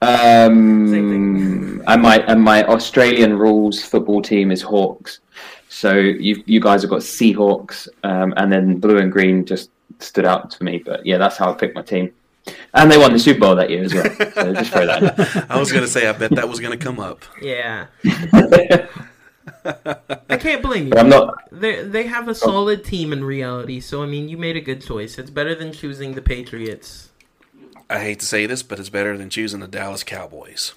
Speaker 4: Um, and my and my Australian rules football team is Hawks. So you you guys have got Seahawks, um, and then blue and green just stood out to me. But yeah, that's how I picked my team. And they won the Super Bowl that year as well. So just throw that. in.
Speaker 2: I was gonna say, I bet that was gonna come up.
Speaker 3: Yeah. I can't blame you.
Speaker 4: But I'm not.
Speaker 3: They they have a solid team in reality, so I mean, you made a good choice. It's better than choosing the Patriots.
Speaker 2: I hate to say this, but it's better than choosing the Dallas Cowboys.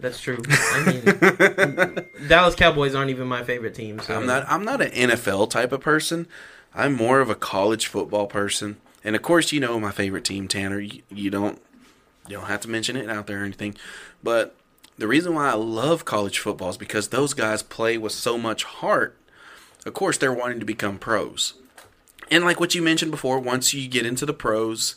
Speaker 3: That's true. I mean, Dallas Cowboys aren't even my favorite team. So
Speaker 2: I'm not. I'm not an NFL type of person. I'm more of a college football person. And of course, you know my favorite team, Tanner. You, you don't. You don't have to mention it out there or anything. But the reason why I love college football is because those guys play with so much heart. Of course, they're wanting to become pros. And like what you mentioned before, once you get into the pros,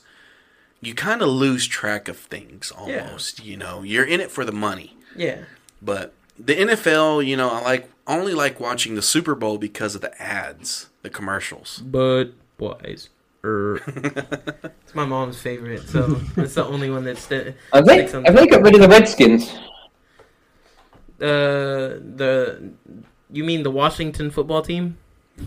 Speaker 2: you kind of lose track of things almost. You know, you're in it for the money.
Speaker 3: Yeah.
Speaker 2: But the NFL, you know, I like only like watching the Super Bowl because of the ads, the commercials.
Speaker 3: But boys. Er. it's my mom's favorite, so it's the only one that's st-
Speaker 4: Have they,
Speaker 3: sticks on
Speaker 4: have they got rid of the Redskins?
Speaker 3: Uh, the you mean the Washington football team?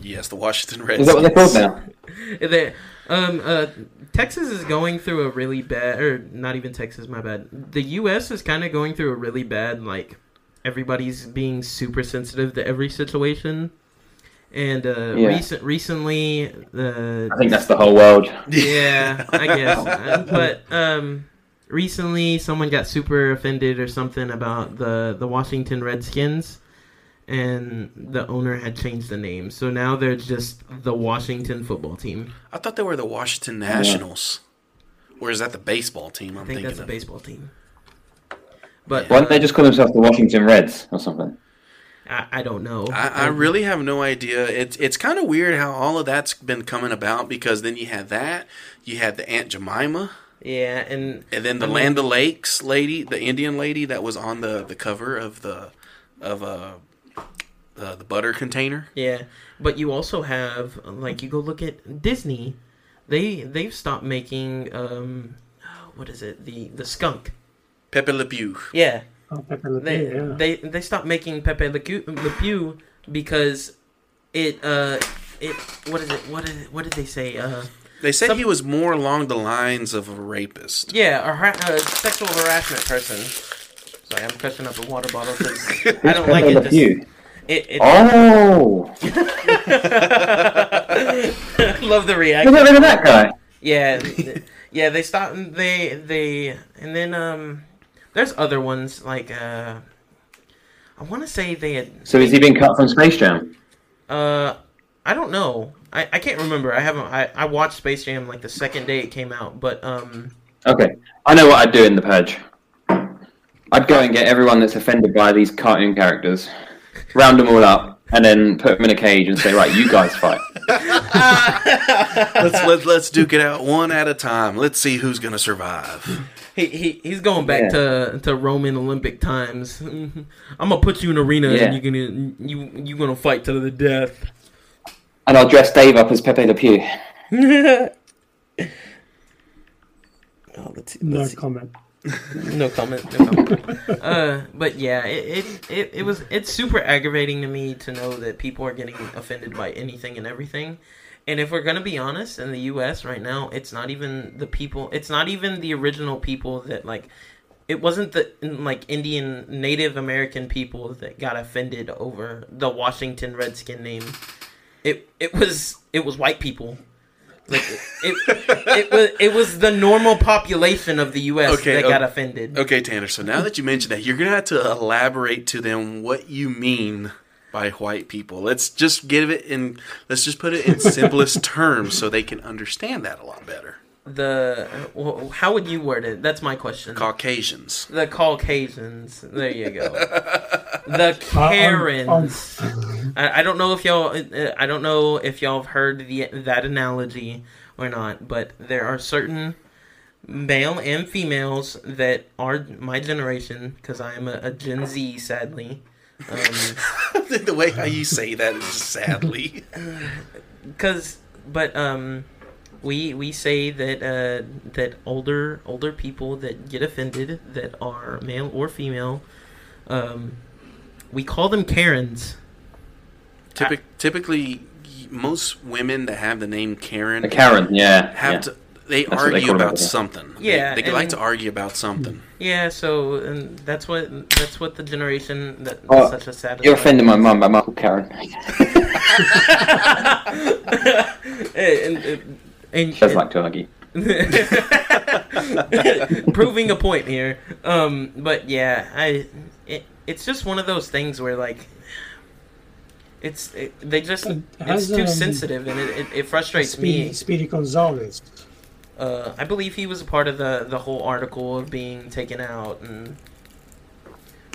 Speaker 2: Yes, the Washington Redskins.
Speaker 4: Is that what they're called
Speaker 2: Redskins.
Speaker 4: now?
Speaker 3: They, um, uh, Texas is going through a really bad, or not even Texas, my bad. The U.S. is kind of going through a really bad, like, everybody's being super sensitive to every situation. And uh,
Speaker 4: Yeah.
Speaker 3: recent, recently, the
Speaker 4: I think that's the whole world.
Speaker 3: yeah, I guess. Uh, but um, recently, someone got super offended or something about the the Washington Redskins, and the owner had changed the name. So now they're just the Washington football team.
Speaker 2: I thought they were the Washington Nationals. Or is that the baseball team I'm
Speaker 3: I think
Speaker 2: thinking
Speaker 3: that's a
Speaker 2: of?
Speaker 3: baseball team. But
Speaker 4: Why don't they just call themselves the Washington Reds or something?
Speaker 3: I, I don't know.
Speaker 2: I, I really have no idea. It's it's kind of weird how all of that's been coming about because then you had that, you had the Aunt Jemima,
Speaker 3: yeah, and
Speaker 2: and then the
Speaker 3: I mean-
Speaker 2: Land O'Lakes lady, the Indian lady that was on the, the cover of the of uh, the, the butter container.
Speaker 3: yeah, but you also have like you go look at Disney. They they've stopped making um, what is it the the skunk.
Speaker 2: Pepe Le Pew.
Speaker 3: Yeah,
Speaker 1: Oh, Pepe Le
Speaker 3: they
Speaker 1: yeah.
Speaker 3: they they stopped making Pepe Le Pew, Le Pew because it uh it what is it what is it, what did they say uh
Speaker 2: They said
Speaker 3: Some-
Speaker 2: he was more along the lines of a rapist.
Speaker 3: yeah a, har- a sexual harassment person. Sorry, I'm crushing up a water bottle because I don't like
Speaker 4: Pepe
Speaker 3: it.
Speaker 4: Le
Speaker 3: This,
Speaker 4: Pew.
Speaker 3: it, it
Speaker 4: Oh,
Speaker 3: love the reaction.
Speaker 4: got rid of that guy.
Speaker 3: Yeah, th- yeah. They stopped. They they and then um, there's other ones like uh, I want to say they had
Speaker 4: So has he been cut from Space Jam?
Speaker 3: uh, I don't know. I, I can't remember. I haven't. I, I watched Space Jam like the second day it came out, but um,
Speaker 4: Okay, I know what I'd do in the purge. I'd go and get everyone that's offended by these cartoon characters, round them all up, and then put them in a cage and say, "Right, you guys fight."
Speaker 2: let's let, let's duke it out one at a time. Let's see who's gonna survive.
Speaker 3: he, he he's going back to to Roman Olympic times. I'm gonna put you in an arena
Speaker 4: Yeah.
Speaker 3: and you're gonna you you gonna fight to the death.
Speaker 4: And I'll dress Dave up as Pepe Le Pew.
Speaker 3: Oh, let's,
Speaker 1: No
Speaker 3: let's see.
Speaker 1: comment.
Speaker 3: no comment. No comment. uh, but yeah, it, it it it was it's super aggravating to me to know that people are getting offended by anything and everything. And if we're gonna be honest, in the U.S. right now, it's not even the people. It's not even the original people that like. It wasn't the like Indian Native American people that got offended over the Washington Redskin name. It it was it was white people. Like it, it was it was the normal population of the U.S.
Speaker 2: Okay,
Speaker 3: that got offended.
Speaker 2: Okay, Tanner. So now that you mentioned that, you're gonna have to elaborate to them what you mean by white people. Let's just give it in. Let's just put it in simplest terms so they can understand that a lot better.
Speaker 3: The well, how would you word it? That's my question.
Speaker 2: Caucasians.
Speaker 3: the Caucasians. There you go. The
Speaker 1: I- I'm-
Speaker 3: Karens. I, I don't know if y'all. uh, I don't know if y'all have heard the that analogy or not, but there are certain male and females that are my generation because I am a, a Gen Z, sadly. Um,
Speaker 2: the way how you say that is sadly.
Speaker 3: because but um we we say that uh that older older people that get offended that are male or female um we call them karens
Speaker 2: Typic, typically, most women that have the name Karen
Speaker 4: A Karen, yeah.
Speaker 2: have
Speaker 4: yeah.
Speaker 2: to. They
Speaker 4: That's what they
Speaker 2: argue about
Speaker 4: over
Speaker 2: something.
Speaker 3: Yeah,
Speaker 2: they, they like to argue about something.
Speaker 3: yeah so and that's what that's what the generation that
Speaker 4: Oh,
Speaker 3: such a sad
Speaker 4: You're offending my mum by Michael Karen.
Speaker 3: and, and, and,
Speaker 4: She does like to argue.
Speaker 3: proving a point here. Um, but yeah, I it, it's just one of those things where like it's it, they just it's
Speaker 1: has,
Speaker 3: too
Speaker 1: um,
Speaker 3: sensitive and it, it, it frustrates
Speaker 1: Speedy,
Speaker 3: me.
Speaker 1: Speedy Gonzalez.
Speaker 3: Uh, I believe he was a part of the the whole article of being taken out and.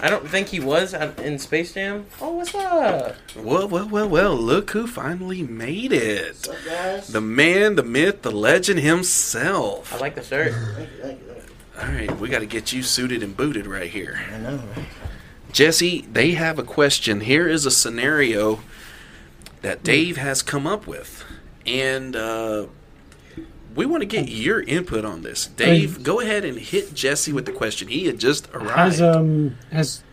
Speaker 3: I don't think he was uh, in Space Jam. Oh, what's up?
Speaker 2: Well, well, well, well. Look who finally made it. Up, The man, the myth, the legend himself.
Speaker 3: I like the shirt.
Speaker 5: Thank you, thank you, thank you.
Speaker 2: All right, we got to get you suited and booted right here.
Speaker 5: I know, right?
Speaker 2: Jesse, they have a question. Here is a scenario that Dave has come up with. And uh, we want to get your input on this. Dave, go ahead and hit Jesse with the question. He had just
Speaker 1: Has
Speaker 2: arrived.
Speaker 1: um has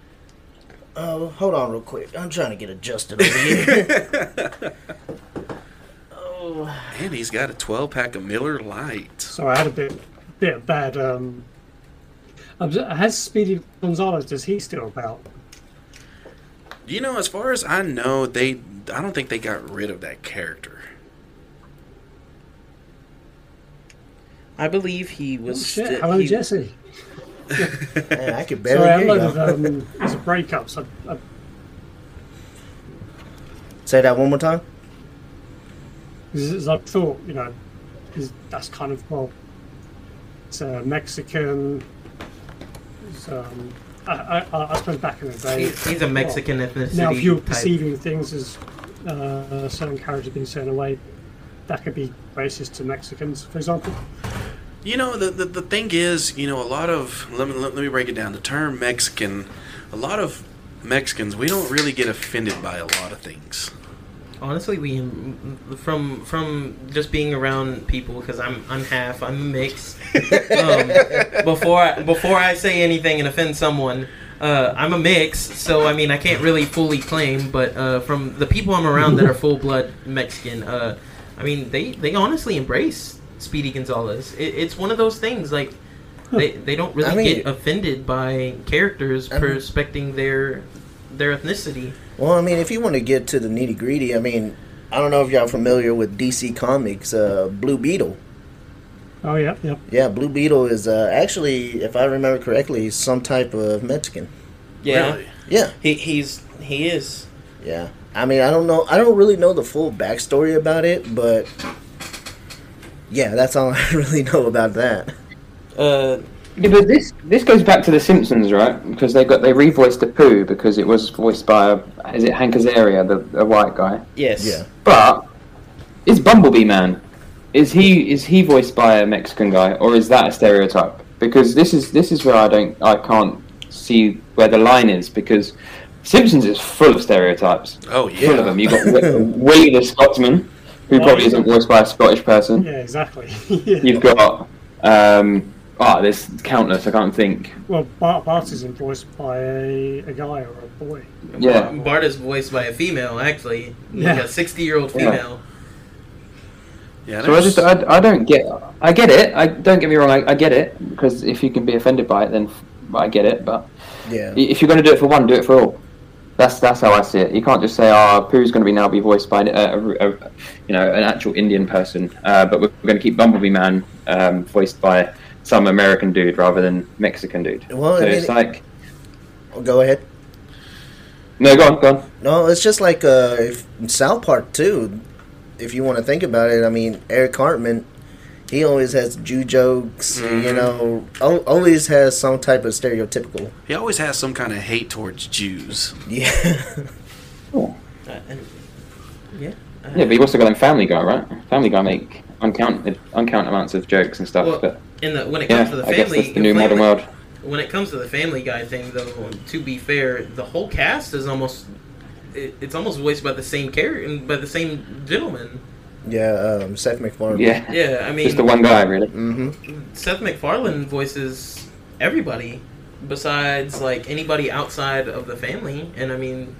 Speaker 5: Oh, hold on real quick. I'm trying to get adjusted over here. oh,
Speaker 2: and he's got a 12 pack of Miller Lite.
Speaker 1: sorry, I had a bit bit of bad um. um, Has Speedy Gonzalez? Does he still about?
Speaker 2: You know, as far as I know, they I don't think they got rid of that character.
Speaker 3: I believe he
Speaker 1: Oh,
Speaker 3: was.
Speaker 1: shit!
Speaker 3: sti-
Speaker 1: Hello,
Speaker 3: he-
Speaker 1: Jesse.
Speaker 5: man, I could
Speaker 1: Sorry,
Speaker 5: barely
Speaker 1: I
Speaker 5: hear you.
Speaker 1: loaded um. There's a breakup. So I,
Speaker 5: Say that one more time.
Speaker 1: Because I thought, you know, 'cause that's kind of well, it's a Mexican. It's, um, I, I, I suppose back in the day.
Speaker 3: He- he's a Mexican ethnicity.
Speaker 1: Now, if you're
Speaker 3: type.
Speaker 1: perceiving things as uh, certain characters being certain way, that could be racist to Mexicans, for example.
Speaker 2: You know, the, the, the thing is, you know, a lot of, let me, let me break it down. The term Mexican, a lot of Mexicans, we don't really get offended by a lot of things.
Speaker 3: Honestly, we from from just being around people because I'm I'm half I'm mixed. um, before I, before I say anything and offend someone, uh, I'm a mix. So I mean I can't really fully claim, but uh, from the people I'm around that are full blood Mexican, uh, I mean they they honestly embrace Speedy Gonzalez. It, it's one of those things like. They, they don't really
Speaker 5: I mean-
Speaker 3: get offended by characters
Speaker 5: I mean-
Speaker 3: respecting their their ethnicity.
Speaker 5: Well, I mean, if you want to get to the nitty gritty, I mean, I don't know if y'all familiar with DC Comics, uh, Blue Beetle.
Speaker 1: Oh, yeah, yeah.
Speaker 5: Yeah, Blue Beetle is uh, actually, if I remember correctly, some type of Mexican.
Speaker 2: Really?
Speaker 5: Yeah,
Speaker 3: He he's he is.
Speaker 5: yeah. I mean, I don't know. I don't really know the full backstory about it, but yeah, that's all I really know about that.
Speaker 3: Uh,
Speaker 4: Yeah, but this this goes back to the Simpsons, right? Because they got they revoiced the poo because it was voiced by a, is it Hank Azaria, the a white guy.
Speaker 3: yes.
Speaker 5: Yeah.
Speaker 4: But is Bumblebee Man? Is he is he voiced by a Mexican guy or is that a stereotype? Because this is this is where I don't I can't see where the line is because Simpsons is full of stereotypes.
Speaker 2: Oh, yeah,
Speaker 4: Full of them. You got Wi- Willie the Scotsman, who probably isn't voiced by a Scottish person.
Speaker 1: Yeah, exactly. yeah.
Speaker 4: You've got um oh there's countless I can't think.
Speaker 1: Well, Bart, Bart is voiced by a, a guy or a boy.
Speaker 4: Yeah.
Speaker 3: Bart, Bart is voiced by a female, actually, like a sixty-year-old female.
Speaker 2: Yeah,
Speaker 4: So I just I, I don't get I get it. I don't get me wrong. I, I get it because if you can be offended by it, then I get it. But
Speaker 5: Yeah.
Speaker 4: if you're going to do it for one, do it for all. That's that's how I see it. You can't just say, "Oh, Pooh's going to be now be voiced by a, a, a you know an actual Indian person," uh, but we're going to keep Bumblebee Man um, voiced by some American dude rather than Mexican dude.
Speaker 5: Well,
Speaker 4: so
Speaker 5: I mean,
Speaker 4: it's like
Speaker 5: Go ahead.
Speaker 4: no, go on, go on.
Speaker 5: No, it's just like uh, if, South Park too. If you want to think about it, I mean, Eric Cartman, he always has Jew jokes. You
Speaker 2: Mhm.
Speaker 5: know, al- always has some type of stereotypical.
Speaker 2: he always has some kind of hate towards Jews.
Speaker 5: Yeah,
Speaker 3: Uh, and, yeah. Uh,
Speaker 4: Yeah, but you've also got them Family Guy, right? Family Guy make uncounted, uncounted amounts of jokes and stuff.
Speaker 3: Well,
Speaker 4: but
Speaker 3: in the, when it comes
Speaker 4: yeah,
Speaker 3: to the
Speaker 4: I guess
Speaker 3: family,
Speaker 4: that's the new
Speaker 3: family-
Speaker 4: modern world.
Speaker 3: when it comes to the Family Guy thing, though, to be fair, the whole cast is almost it, it's almost voiced by the same character, by the same gentleman.
Speaker 5: Yeah, um, Seth MacFarlane.
Speaker 4: Yeah,
Speaker 3: Yeah, I mean,
Speaker 4: just the one guy, really.
Speaker 5: Mm-hmm.
Speaker 3: Seth MacFarlane voices everybody besides like anybody outside of the family, and I mean,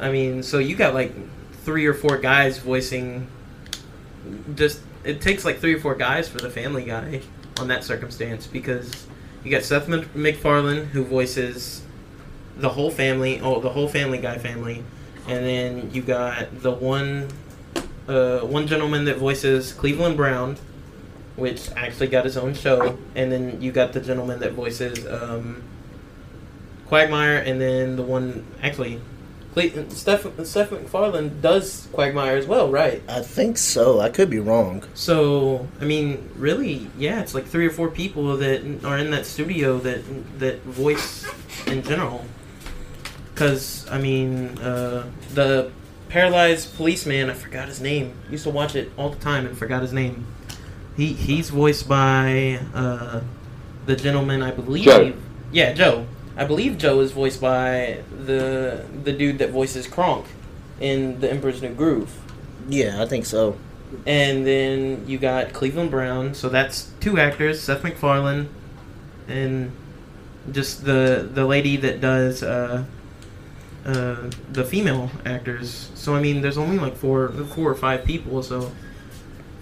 Speaker 3: I mean, so you got like three or four guys voicing. Just it takes like three or four guys for the Family Guy on that circumstance because you got Seth Mac- MacFarlane who voices the whole family, oh, the whole Family Guy family, and then you got the one, uh, one gentleman that voices Cleveland Brown, which actually got his own show, and then you got the gentleman that voices um, Quagmire, and then the one actually, Cle- Seth Seth MacFarlane does Quagmire as well, right?
Speaker 5: I think so. I could be wrong.
Speaker 3: So I mean, really, yeah, it's like three or four people that are in that studio that that voice in general. Because I mean, uh, the paralyzed policeman, I forgot his name. Used to watch it all the time and forgot his name. He he's voiced by uh, the gentleman, I believe.
Speaker 4: Joe.
Speaker 3: Yeah, Joe. I believe Joe is voiced by the the dude that voices Kronk in The Emperor's New Groove.
Speaker 5: Yeah, I think so.
Speaker 3: And then you got Cleveland Brown, so that's two actors, Seth MacFarlane, and just the the lady that does uh, uh, the female actors. So I mean, there's only like four four or five people. So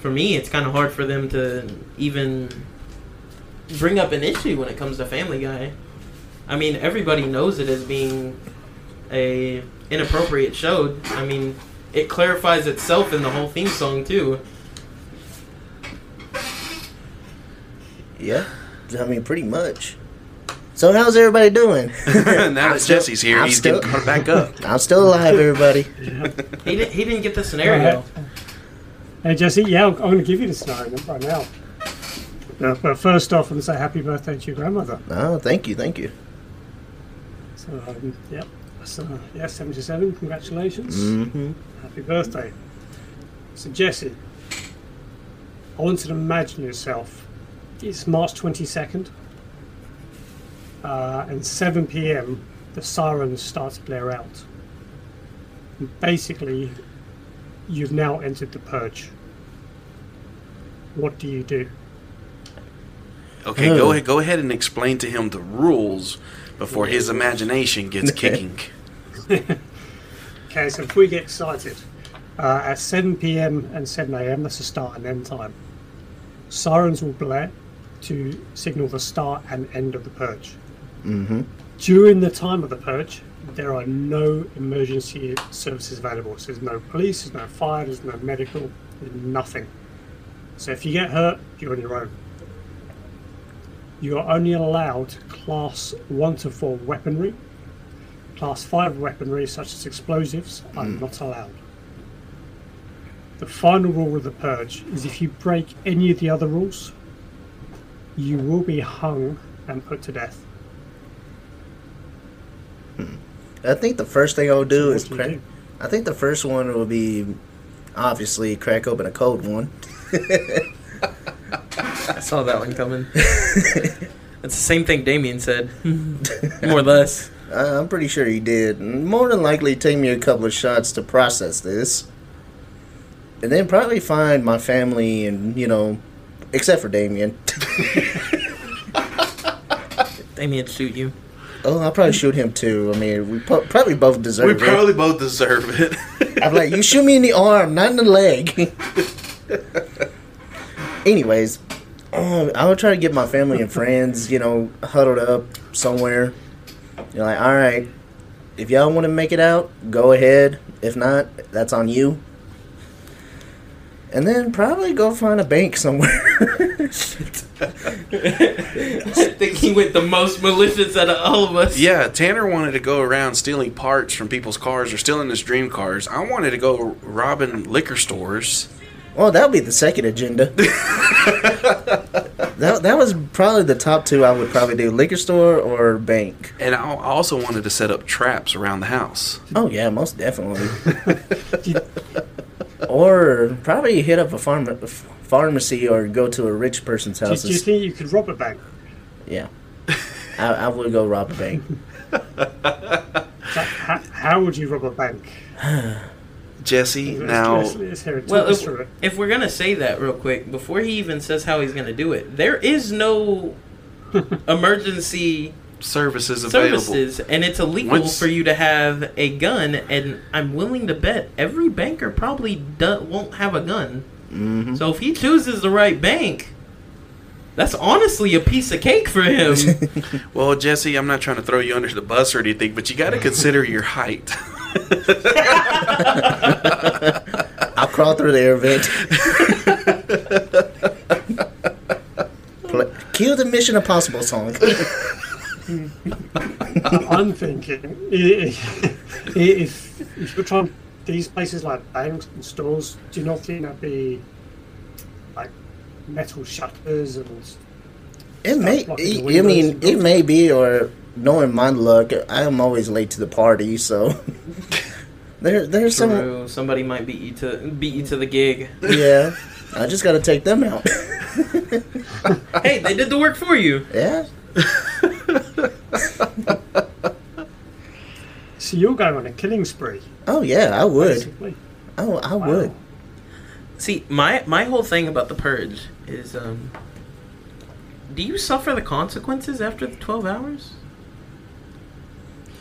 Speaker 3: for me, it's kind of hard for them to even bring up an issue when it comes to Family Guy. I mean, everybody knows it as being a inappropriate show. I mean, it clarifies itself in the whole theme song too.
Speaker 5: Yeah, I mean, pretty much. So how's everybody doing?
Speaker 2: now that Jesse's here,
Speaker 5: I'm
Speaker 2: he's
Speaker 5: still-
Speaker 2: getting caught back up.
Speaker 5: I'm still alive, everybody.
Speaker 3: He didn't. He didn't get the scenario.
Speaker 1: Hey Jesse, yeah, I'm, I'm going to give you the scenario right now. Uh, but first off, I'm going to say happy birthday to your grandmother.
Speaker 5: Oh, thank you, thank you.
Speaker 1: So, um, yep, so, yeah, 77, congratulations.
Speaker 5: Mm-hmm.
Speaker 1: Happy birthday. So, Jesse, I want you to imagine yourself. It's March 22nd, uh, and 7 pm, the sirens start to blare out. And basically, you've now entered the purge. What do you do?
Speaker 2: Okay, go
Speaker 5: Oh.
Speaker 2: ahead. Go ahead and explain to him the rules before his imagination gets kicking.
Speaker 1: Okay, so if we get excited, uh, at 7 pm and 7 am, that's the start and end time. Sirens will blare to signal the start and end of the purge.
Speaker 5: Mm-hmm.
Speaker 1: During the time of the purge, there are no emergency services available. So there's no police, there's no fire, there's no medical, there's nothing. So if you get hurt, you're on your own. You are only allowed class 1 to 4 weaponry. Class 5 weaponry, such as explosives, are not allowed. The final rule of the purge is if you break any of the other rules, you will be hung and put to death.
Speaker 5: I think the first thing I'll do
Speaker 1: So
Speaker 5: is
Speaker 1: what do you
Speaker 5: crack.
Speaker 1: do?
Speaker 5: I think the first one will be obviously crack open a cold one.
Speaker 3: I saw that one coming. It's the same thing Damian said, more or less.
Speaker 5: I'm pretty sure he did. More than likely, take me a couple of shots to process this, and then probably find my family and you know, except for Damian.
Speaker 3: Damian shoot you.
Speaker 5: Oh, I'll probably shoot him too. I mean, we po- probably both deserve
Speaker 2: We
Speaker 5: it.
Speaker 2: probably both deserve it.
Speaker 5: I'm like, you shoot me in the arm, not in the leg. Anyways, um, I would try to get my family and friends, you know, huddled up somewhere. You're like, all right, if y'all want to make it out, go ahead. If not, that's on you. And then probably go find a bank somewhere.
Speaker 3: I think he went the most malicious out of all of us.
Speaker 2: yeah, Tanner wanted to go around stealing parts from people's cars or stealing his dream cars. I wanted to go robbing liquor stores.
Speaker 5: well, that'll be the second agenda. That that was probably the top two I would probably do: liquor store or bank.
Speaker 2: And I I also wanted to set up traps around the house.
Speaker 5: Oh yeah, most definitely.
Speaker 1: Do you-
Speaker 5: or probably hit up a farm pharmacy or go to a rich person's house.
Speaker 1: do you think you could rob a bank?
Speaker 5: yeah, I, I would go rob a bank.
Speaker 1: Like, how, how would you rob a bank?
Speaker 2: Jesse,
Speaker 1: Let's-
Speaker 2: now
Speaker 1: let's, let's hear it. Talk
Speaker 3: Well, if, if we're gonna say that real quick, before he even says how he's gonna do it, there is no emergency
Speaker 2: services available.
Speaker 3: services, and it's illegal
Speaker 2: Once-
Speaker 3: for you to have a gun. And I'm willing to bet every banker probably do- won't have a gun.
Speaker 5: hmm
Speaker 3: So if he chooses the right bank, that's honestly a piece of cake for him.
Speaker 2: Well, Jesse, I'm not trying to throw you under the bus or anything, but you got to consider your height.
Speaker 5: I'll crawl through the air vent. Kill the Mission Impossible song.
Speaker 1: I'm thinking i- i- if if you're trying these places like banks and stores, do you not think that'd be like metal shutters and
Speaker 5: It may.
Speaker 1: Stuff blocking the
Speaker 5: I mean, it may be, or knowing my luck, I am always late to the party. So there, there's some.
Speaker 3: Somebody might beat you to beat you to the gig.
Speaker 5: Yeah, I just got to take them out.
Speaker 3: Hey, they did the work for you.
Speaker 5: yeah.
Speaker 1: So you're going on a killing spree,
Speaker 5: Oh yeah, I would.
Speaker 1: basically.
Speaker 5: Oh, I
Speaker 1: Wow.
Speaker 5: would.
Speaker 3: See, my my whole thing about the purge is, um, do you suffer the consequences after the twelve hours?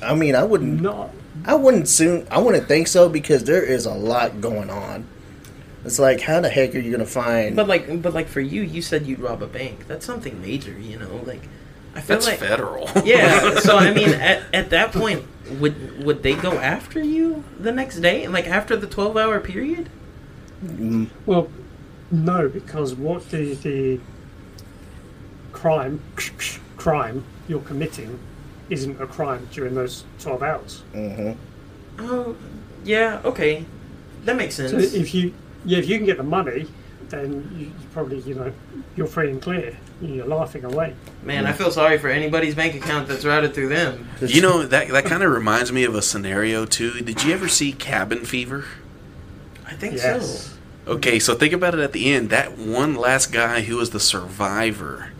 Speaker 5: I mean, I wouldn't.
Speaker 1: Not
Speaker 5: I wouldn't soon. I wouldn't think so because there is a lot going on. It's like, how the heck are you gonna find?
Speaker 3: But like, but like for you, you said you'd rob a bank. That's something major, you know. Like, I feel
Speaker 2: That's
Speaker 3: like
Speaker 2: federal.
Speaker 3: yeah. So I mean, at, at that point, would would they go after you the next day? Like after the twelve hour period?
Speaker 5: Mm,
Speaker 1: well, no, because what the the crime crime you're committing isn't a crime during those twelve hours.
Speaker 5: mhm.
Speaker 3: Oh, yeah. Okay, that makes sense.
Speaker 1: So if you yeah, if you can get the money, then you, you probably you know you're free and clear. You're laughing away.
Speaker 3: Man, I feel sorry for anybody's bank account that's routed through them.
Speaker 2: You know that that kind of reminds me of a scenario too. Did you ever see Cabin Fever?
Speaker 3: I think
Speaker 1: Yes.
Speaker 3: so.
Speaker 2: Okay, so think about it at the end. That one last guy who was the survivor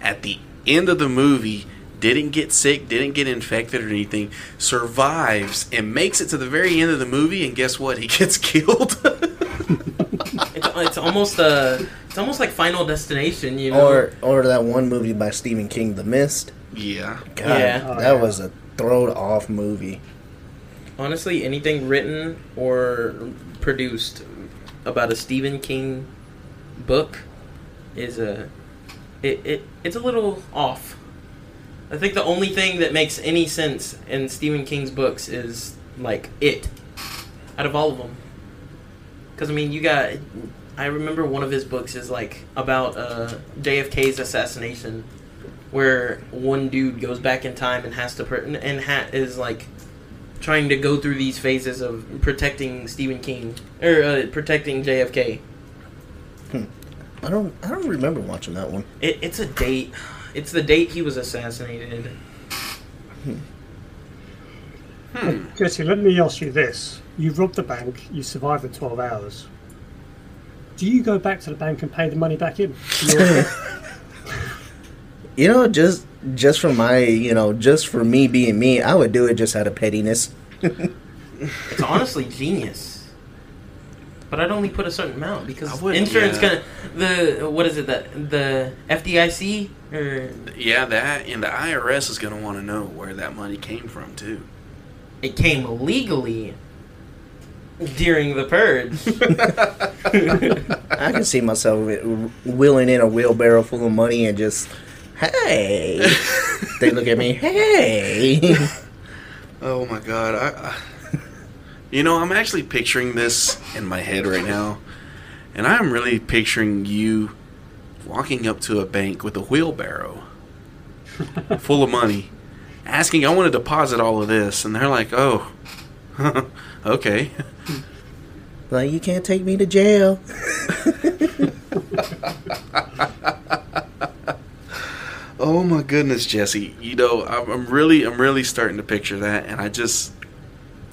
Speaker 2: at the end of the movie didn't get sick, didn't get infected or anything, survives and makes it to the very end of the movie, and guess what? He gets killed.
Speaker 3: It's, it's almost uh it's almost like Final Destination, you know.
Speaker 5: Or or that one movie by Stephen King, The Mist.
Speaker 2: yeah.
Speaker 5: God,
Speaker 3: Yeah.
Speaker 1: Oh,
Speaker 5: that
Speaker 1: yeah.
Speaker 5: was a thrown off movie.
Speaker 3: Honestly, anything written or produced about a Stephen King book is a it, it it's a little off. I think the only thing that makes any sense in Stephen King's books is like it out of all of them. Cuz I mean, you got I remember one of his books is like about uh, JFK's assassination where one dude goes back in time and has to per- and ha- is like trying to go through these phases of protecting Stephen King or uh, protecting JFK.
Speaker 5: I don't I don't remember watching that one.
Speaker 3: It, it's a date. It's the date he was assassinated.
Speaker 1: Jesse, let me ask you this: You robbed the bank, you survived the twelve hours. Do you go back to the bank and pay the money back in?
Speaker 5: You know, just just for my you know, just for me being me, I would do it just out of pettiness.
Speaker 3: It's honestly genius. But I'd only put a certain amount because
Speaker 2: wouldn't,
Speaker 3: insurance
Speaker 2: yeah.
Speaker 3: gonna the what is it that the FDIC or
Speaker 2: Yeah, that and the IRS is going to want to know where that money came from too.
Speaker 3: it came legally during the purge.
Speaker 5: I can see myself wheeling in a wheelbarrow full of money and just, hey. they look at me, hey.
Speaker 2: Oh my god! I, I, you know, I'm actually picturing this in my head right now, and I'm really picturing you walking up to a bank with a wheelbarrow full of money, asking, "I want to deposit all of this," and they're like, "Oh, okay."
Speaker 5: like, you can't take me to jail.
Speaker 2: Oh my goodness, Jesse. You know, I'm, I'm really, I'm really starting to picture that, and I just,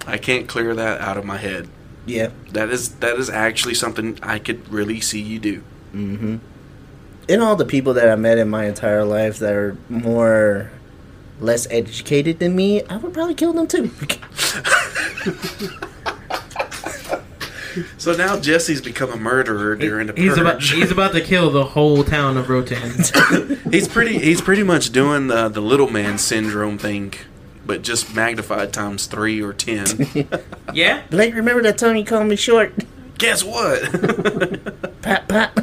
Speaker 2: I can't clear that out of my head.
Speaker 5: Yeah.
Speaker 2: That is, that is actually something I could really see you do.
Speaker 5: Mm-hmm. And all the people that I met in my entire life that are more less educated than me, I would probably kill them too.
Speaker 2: So now Jesse's become a murderer during the
Speaker 3: He's
Speaker 2: purge.
Speaker 3: about he's about to kill the whole town of Rotan.
Speaker 2: he's pretty, he's pretty much doing the the little man syndrome thing, but just magnified times three or ten.
Speaker 3: yeah,
Speaker 5: Blake, remember that time you called me short?
Speaker 2: Guess what?
Speaker 5: Pat, pat.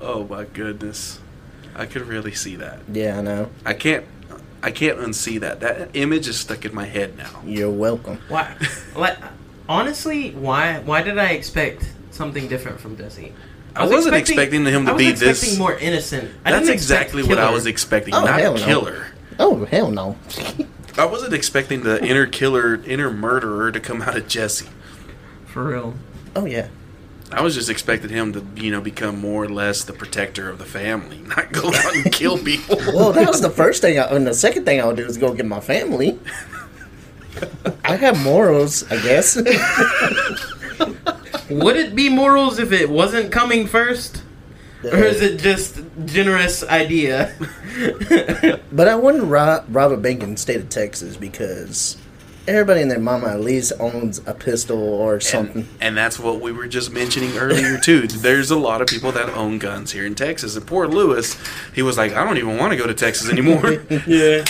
Speaker 2: oh my goodness, I could really see that.
Speaker 5: yeah, I know.
Speaker 2: I can't, I can't unsee that. That image is stuck in my head now.
Speaker 5: You're welcome.
Speaker 3: why? Like, honestly, why? Why did I expect something different from Jesse?
Speaker 2: I wasn't expecting him to
Speaker 3: I was
Speaker 2: be
Speaker 3: expecting
Speaker 2: this-
Speaker 3: more innocent. I
Speaker 2: That's exactly what I was expecting.
Speaker 5: Oh,
Speaker 2: not
Speaker 5: hell no.
Speaker 2: killer.
Speaker 5: Oh, hell no.
Speaker 2: I wasn't expecting the inner killer, inner murderer to come out of Jesse.
Speaker 3: for real.
Speaker 5: Oh, yeah.
Speaker 2: I was just expecting him to, you know, become more or less the protector of the family, not go out and kill people.
Speaker 5: Well, that was the first thing. I, and the second thing I would do is go get my family. I have morals, I guess.
Speaker 3: Would it be morals if it wasn't coming first, or is it just generous idea?
Speaker 5: But I wouldn't rob, rob a bank in the state of Texas because everybody and their mama at least owns a pistol or something.
Speaker 2: And, and that's what we were just mentioning earlier too. There's a lot of people that own guns here in Texas. And poor Lewis, he was like, I don't even want to go to Texas anymore.
Speaker 3: yeah.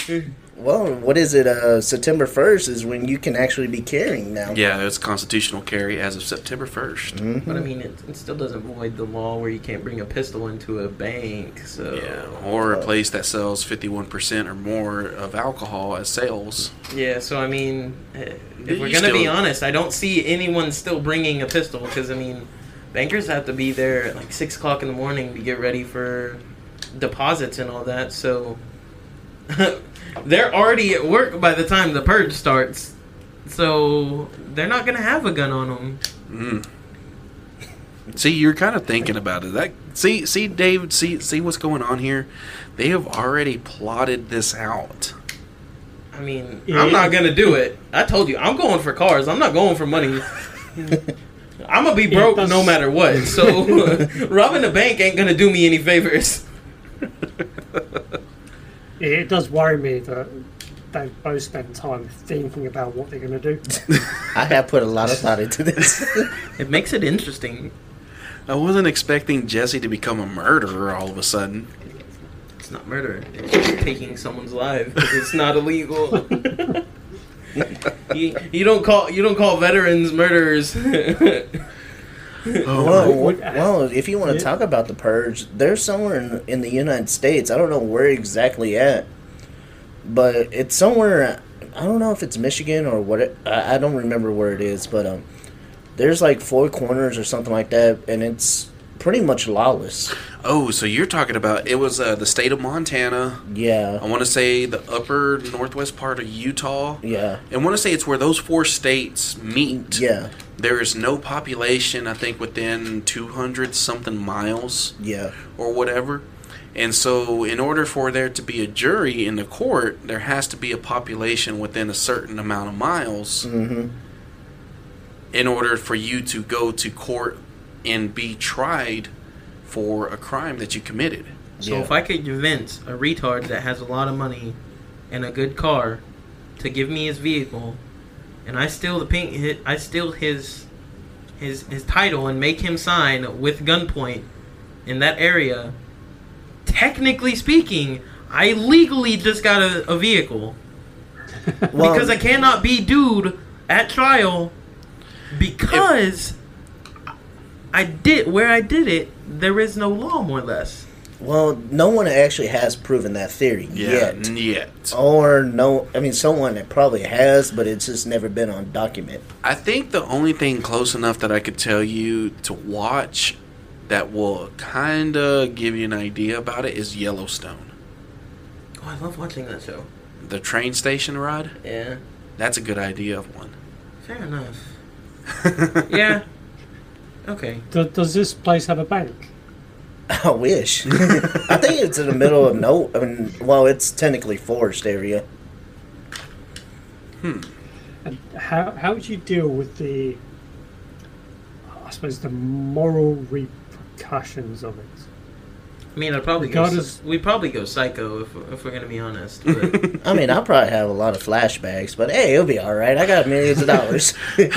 Speaker 5: Well, what is it? Uh, September 1st is when you can actually be carrying now.
Speaker 2: yeah, it's constitutional carry as of September 1st.
Speaker 3: But I mean, it, it still doesn't void the law where you can't bring a pistol into a bank. So
Speaker 2: Yeah, or a place that sells 51% or more of alcohol as sales.
Speaker 3: Yeah, so I mean, eh, if
Speaker 2: You
Speaker 3: we're gonna be honest, I don't see anyone still bringing a pistol because I mean, bankers have to be there at like six o'clock in the morning to get ready for deposits and all that. So they're already at work by the time the purge starts. So they're not gonna have a gun on them.
Speaker 2: Mm. See, you're kind of thinking about it. That see, see, David, see, see what's going on here. They have already plotted this out.
Speaker 3: I mean,
Speaker 1: Yeah.
Speaker 3: I'm not gonna do it. I told you, I'm going for cars. I'm not going for money. I'm gonna be broke no matter what. So robbing the bank ain't gonna do me any favors.
Speaker 1: It, it does worry me that they both spend time thinking about what they're going to do.
Speaker 5: I have put a lot of thought into this.
Speaker 3: It makes it interesting.
Speaker 2: I wasn't expecting Jesse to become a murderer all of a sudden.
Speaker 3: It's not murder. It's just taking someone's life because it's not illegal. you, you don't call you don't call veterans murderers.
Speaker 2: Oh,
Speaker 5: well, well, if you want to talk about the purge, there's somewhere in, in the United States. I don't know where exactly at, but it's somewhere. I don't know if it's Michigan or what. It, I, I don't remember where it is, but um, there's like four corners or something like that, and it's pretty much lawless.
Speaker 2: oh, so you're talking about it was uh, the state of Montana.
Speaker 5: Yeah.
Speaker 2: I want to say the upper northwest part of Utah.
Speaker 5: yeah,
Speaker 2: And want to say it's where those four states meet.
Speaker 5: yeah,
Speaker 2: There is no population, I think, within 200 something miles
Speaker 5: yeah.
Speaker 2: or whatever. And so, in order for there to be a jury in the court, there has to be a population within a certain amount of miles
Speaker 5: hmm
Speaker 2: in order for you to go to court and be tried for a crime that you committed.
Speaker 3: So
Speaker 5: Yeah.
Speaker 3: if I could convince a retard that has a lot of money and a good car to give me his vehicle, and I steal the pink, hi- I steal his his his title and make him sign with gunpoint in that area. Technically speaking, I legally just got a, a vehicle
Speaker 5: Well,
Speaker 3: because I cannot be dude at trial because I did where I did it. There is no law, more or less.
Speaker 5: Well, no one actually has proven that theory
Speaker 2: Yeah,
Speaker 5: yet.
Speaker 2: yet.
Speaker 5: Or no, I mean, someone that probably has, but it's just never been on document.
Speaker 2: I think the only thing close enough that I could tell you to watch that will kind of give you an idea about it is Yellowstone.
Speaker 3: Oh, I love watching that show.
Speaker 2: The train station ride?
Speaker 3: Yeah,
Speaker 2: That's a good idea of one.
Speaker 3: fair enough. Yeah. Okay.
Speaker 1: Does this place have a bank?
Speaker 5: I wish. I think it's in the middle of no. I mean, well, it's technically forest area.
Speaker 1: And how how would you deal with the, I suppose, the moral repercussions of it?
Speaker 3: I mean, I'd probably go.
Speaker 1: Regardless-
Speaker 3: We'd probably go psycho if, if we're gonna be honest. But
Speaker 5: I mean, I'll probably have a lot of flashbacks, but hey, it'll be all right. I got millions of dollars.
Speaker 2: you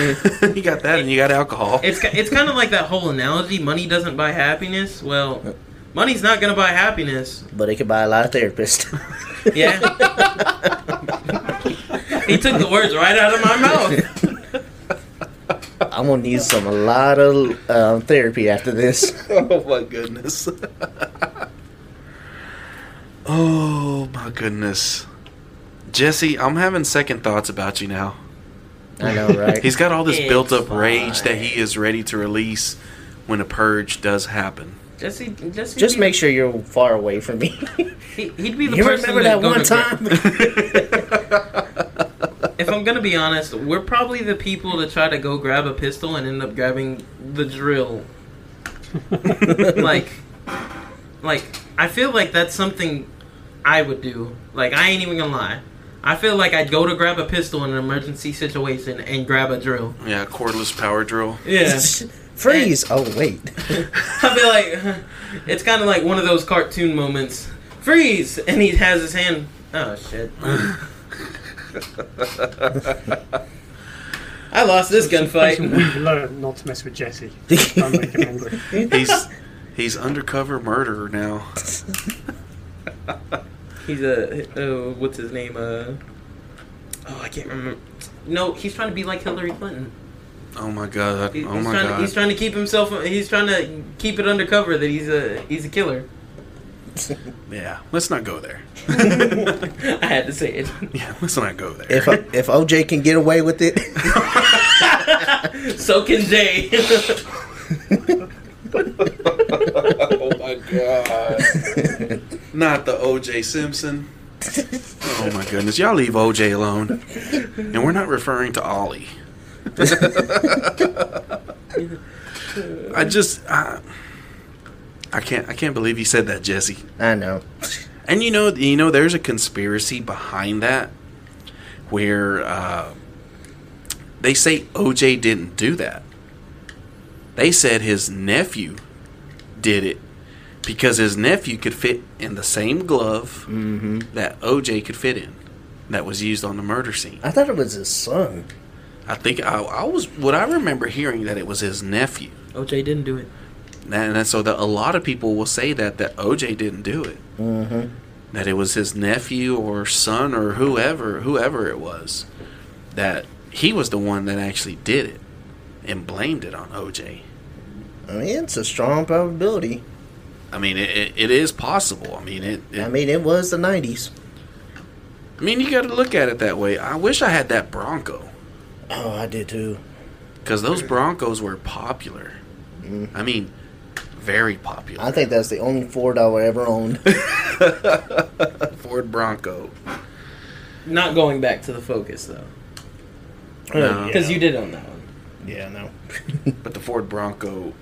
Speaker 2: got that, and you got alcohol.
Speaker 3: it's it's kind of like that whole analogy: money doesn't buy happiness. Well, money's not gonna buy happiness.
Speaker 5: but it could buy a lot of therapists.
Speaker 3: Yeah. he took the words right out of my mouth.
Speaker 5: I'm gonna need some a lot of um, therapy after this.
Speaker 2: oh my goodness. Oh my goodness. Jesse, I'm having second thoughts about you now.
Speaker 5: I know, right?
Speaker 2: He's got all this
Speaker 3: It's
Speaker 2: built up rage that he is ready to release when a purge does happen.
Speaker 3: Jesse, Jesse
Speaker 5: Just
Speaker 3: be-
Speaker 5: make sure you're far away from me.
Speaker 3: he, he'd be the
Speaker 5: you
Speaker 3: person
Speaker 5: remember that
Speaker 3: go
Speaker 5: one
Speaker 3: to gra-
Speaker 5: time?
Speaker 3: if I'm gonna be honest, we're probably the people to try to go grab a pistol and end up grabbing the drill. like, like I feel like that's something I would do. Like I ain't even gonna lie. I feel like I'd go to grab a pistol in an emergency situation and grab a drill.
Speaker 2: Yeah, cordless power drill.
Speaker 3: Yeah,
Speaker 5: Freeze! Oh wait.
Speaker 3: I'd be like, it's kind of like one of those cartoon moments. Freeze! And he has his hand. Oh shit! I lost this gunfight.
Speaker 1: We've learned not to mess with Jesse. Don't make him angry.
Speaker 2: He's he's undercover murderer now.
Speaker 3: He's a uh, what's his name? Uh, oh, I can't remember. No, he's trying to be like Hillary Clinton.
Speaker 2: Oh my god.
Speaker 3: He-
Speaker 2: Oh
Speaker 3: he's
Speaker 2: my
Speaker 3: trying
Speaker 2: god.
Speaker 3: To, he's trying to keep himself. He's trying to keep it undercover that he's a he's a killer.
Speaker 2: yeah, let's not go there.
Speaker 3: I had to say it.
Speaker 2: Yeah, let's not go there.
Speaker 5: If if OJ can get away with it,
Speaker 3: so can Jay.
Speaker 2: oh my god. Not the OJ Simpson. Oh my goodness. Y'all leave OJ alone. And we're not referring to Ollie. I just I, I can't I can't believe you said that, Jesse.
Speaker 5: I know.
Speaker 2: And you know you know there's a conspiracy behind that where uh, they say OJ didn't do that. They said his nephew did it because his nephew could fit in the same glove
Speaker 5: hmm
Speaker 2: that OJ could fit in that was used on the murder scene.
Speaker 5: I thought it was his son.
Speaker 2: I think I, I was what I remember hearing that it was his nephew.
Speaker 3: OJ didn't do it.
Speaker 2: And, and so that a lot of people will say that that OJ didn't do it.
Speaker 5: hmm
Speaker 2: That it was his nephew or son or whoever whoever it was that he was the one that actually did it and blamed it on OJ.
Speaker 5: I mean, it's a strong probability.
Speaker 2: I mean, it, it, it is possible. I mean, it, it
Speaker 5: I mean, it was the '90s.
Speaker 2: I mean, you got to look at it that way. I wish I had that Bronco
Speaker 5: Oh, I did too.
Speaker 2: because those Broncos were popular.
Speaker 5: Mm.
Speaker 2: I mean, very popular.
Speaker 5: I think that's the only Ford I ever owned.
Speaker 2: Ford Bronco.
Speaker 3: Not going back to the focus though,
Speaker 2: No.
Speaker 3: because you did own that one.
Speaker 5: Yeah, no.
Speaker 2: But the Ford Bronco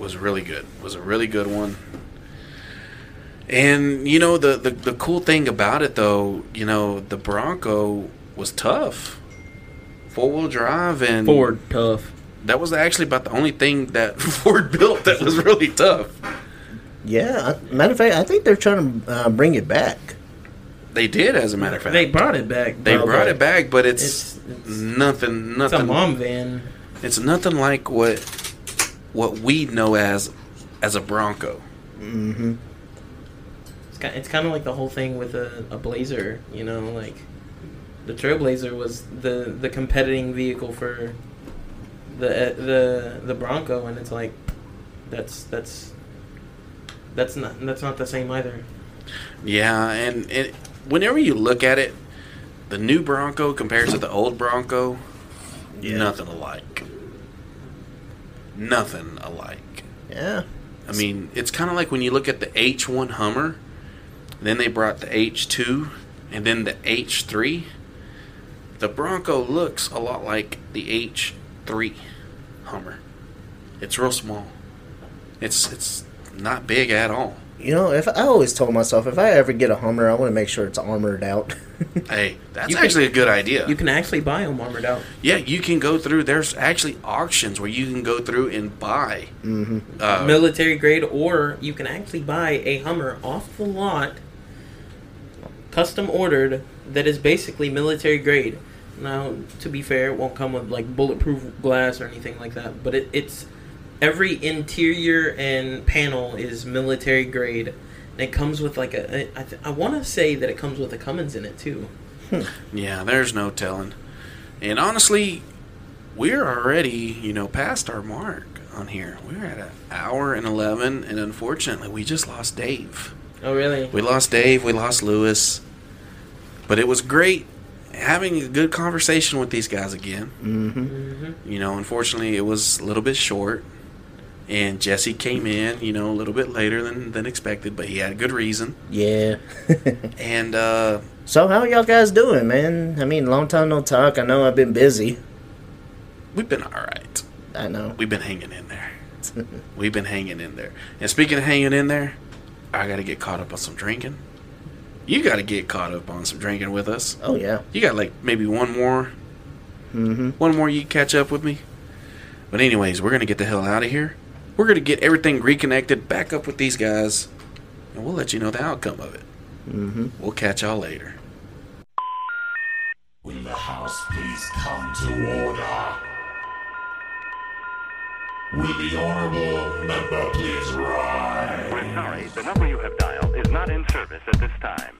Speaker 2: was really good. Was a really good one. And you know the, the the cool thing about it though, you know, the Bronco was tough. Four wheel drive and Ford
Speaker 3: tough.
Speaker 2: That was actually about the only thing that Ford built that was really tough.
Speaker 5: Yeah, matter of fact, I think they're trying to uh, bring it back.
Speaker 2: They did, as a matter of fact.
Speaker 3: They brought it back.
Speaker 2: They
Speaker 3: but
Speaker 2: brought it back, but it's,
Speaker 3: It's, it's,
Speaker 2: nothing.
Speaker 3: it's a
Speaker 2: Nothing.
Speaker 3: mom van.
Speaker 2: It's nothing like what what we know as as a Bronco.
Speaker 5: hmm
Speaker 3: It's kind, it's kind of like the whole thing with a, a Blazer. You know, like the Trailblazer was the the competing vehicle for the the the Bronco, and it's like that's that's that's not that's not the same either.
Speaker 2: Yeah, and, and whenever you look at it, the new Bronco compares to the old Bronco,
Speaker 5: Yeah.
Speaker 2: nothing alike. Nothing alike.
Speaker 5: Yeah.
Speaker 2: I mean, it's kind of like when you look at the H1 Hummer, then they brought the H2, and then the H3. The Bronco looks a lot like the H3 Hummer. It's real small. It's it's not big at all.
Speaker 5: You know, if I always told myself if I ever get a Hummer, I want to make sure it's armored out.
Speaker 2: Hey, that's
Speaker 3: You can-
Speaker 2: actually a good idea.
Speaker 3: You can actually buy them armored out.
Speaker 2: yeah, you can go through. There's actually auctions where you can go through and buy.
Speaker 5: hmm
Speaker 2: Uh,
Speaker 3: military grade, or you can actually buy a Hummer off the lot, custom ordered, that is basically military grade. Now, to be fair, it won't come with like bulletproof glass or anything like that, but it, it's every interior and panel is military grade. And it comes with like a, I, th- I want to say that it comes with a Cummins in it too.
Speaker 2: Yeah, there's no telling. And honestly, we're already, you know, past our mark on here. We're at an hour and 11, and unfortunately, we just lost Dave.
Speaker 3: Oh, really?
Speaker 2: We lost Dave, we lost Lewis. But it was great having a good conversation with these guys again.
Speaker 5: hmm
Speaker 3: hmm
Speaker 2: You know, unfortunately, it was a little bit short. And Jesse came in, you know, a little bit later than, than expected, but he had a good reason.
Speaker 5: Yeah.
Speaker 2: And, uh,
Speaker 5: so how y'all guys doing, man? I mean, long time no talk. I know I've been busy.
Speaker 2: we've been all right.
Speaker 5: I know.
Speaker 2: We've been hanging in there. We've been hanging in there. And speaking of hanging in there, I got to get caught up on some drinking. You got to get caught up on some drinking with us.
Speaker 5: Oh yeah.
Speaker 2: You got like maybe one more,
Speaker 5: hmm
Speaker 2: one more you catch up with me. But anyways, we're gonna get the hell out of here. We're gonna get everything reconnected, back up with these guys, and we'll let you know the outcome of it.
Speaker 5: hmm
Speaker 2: We'll catch y'all later.
Speaker 6: Will the House please come to order? Will the Honorable Member please rise?
Speaker 7: We're sorry, the number you have dialed is not in service at this time.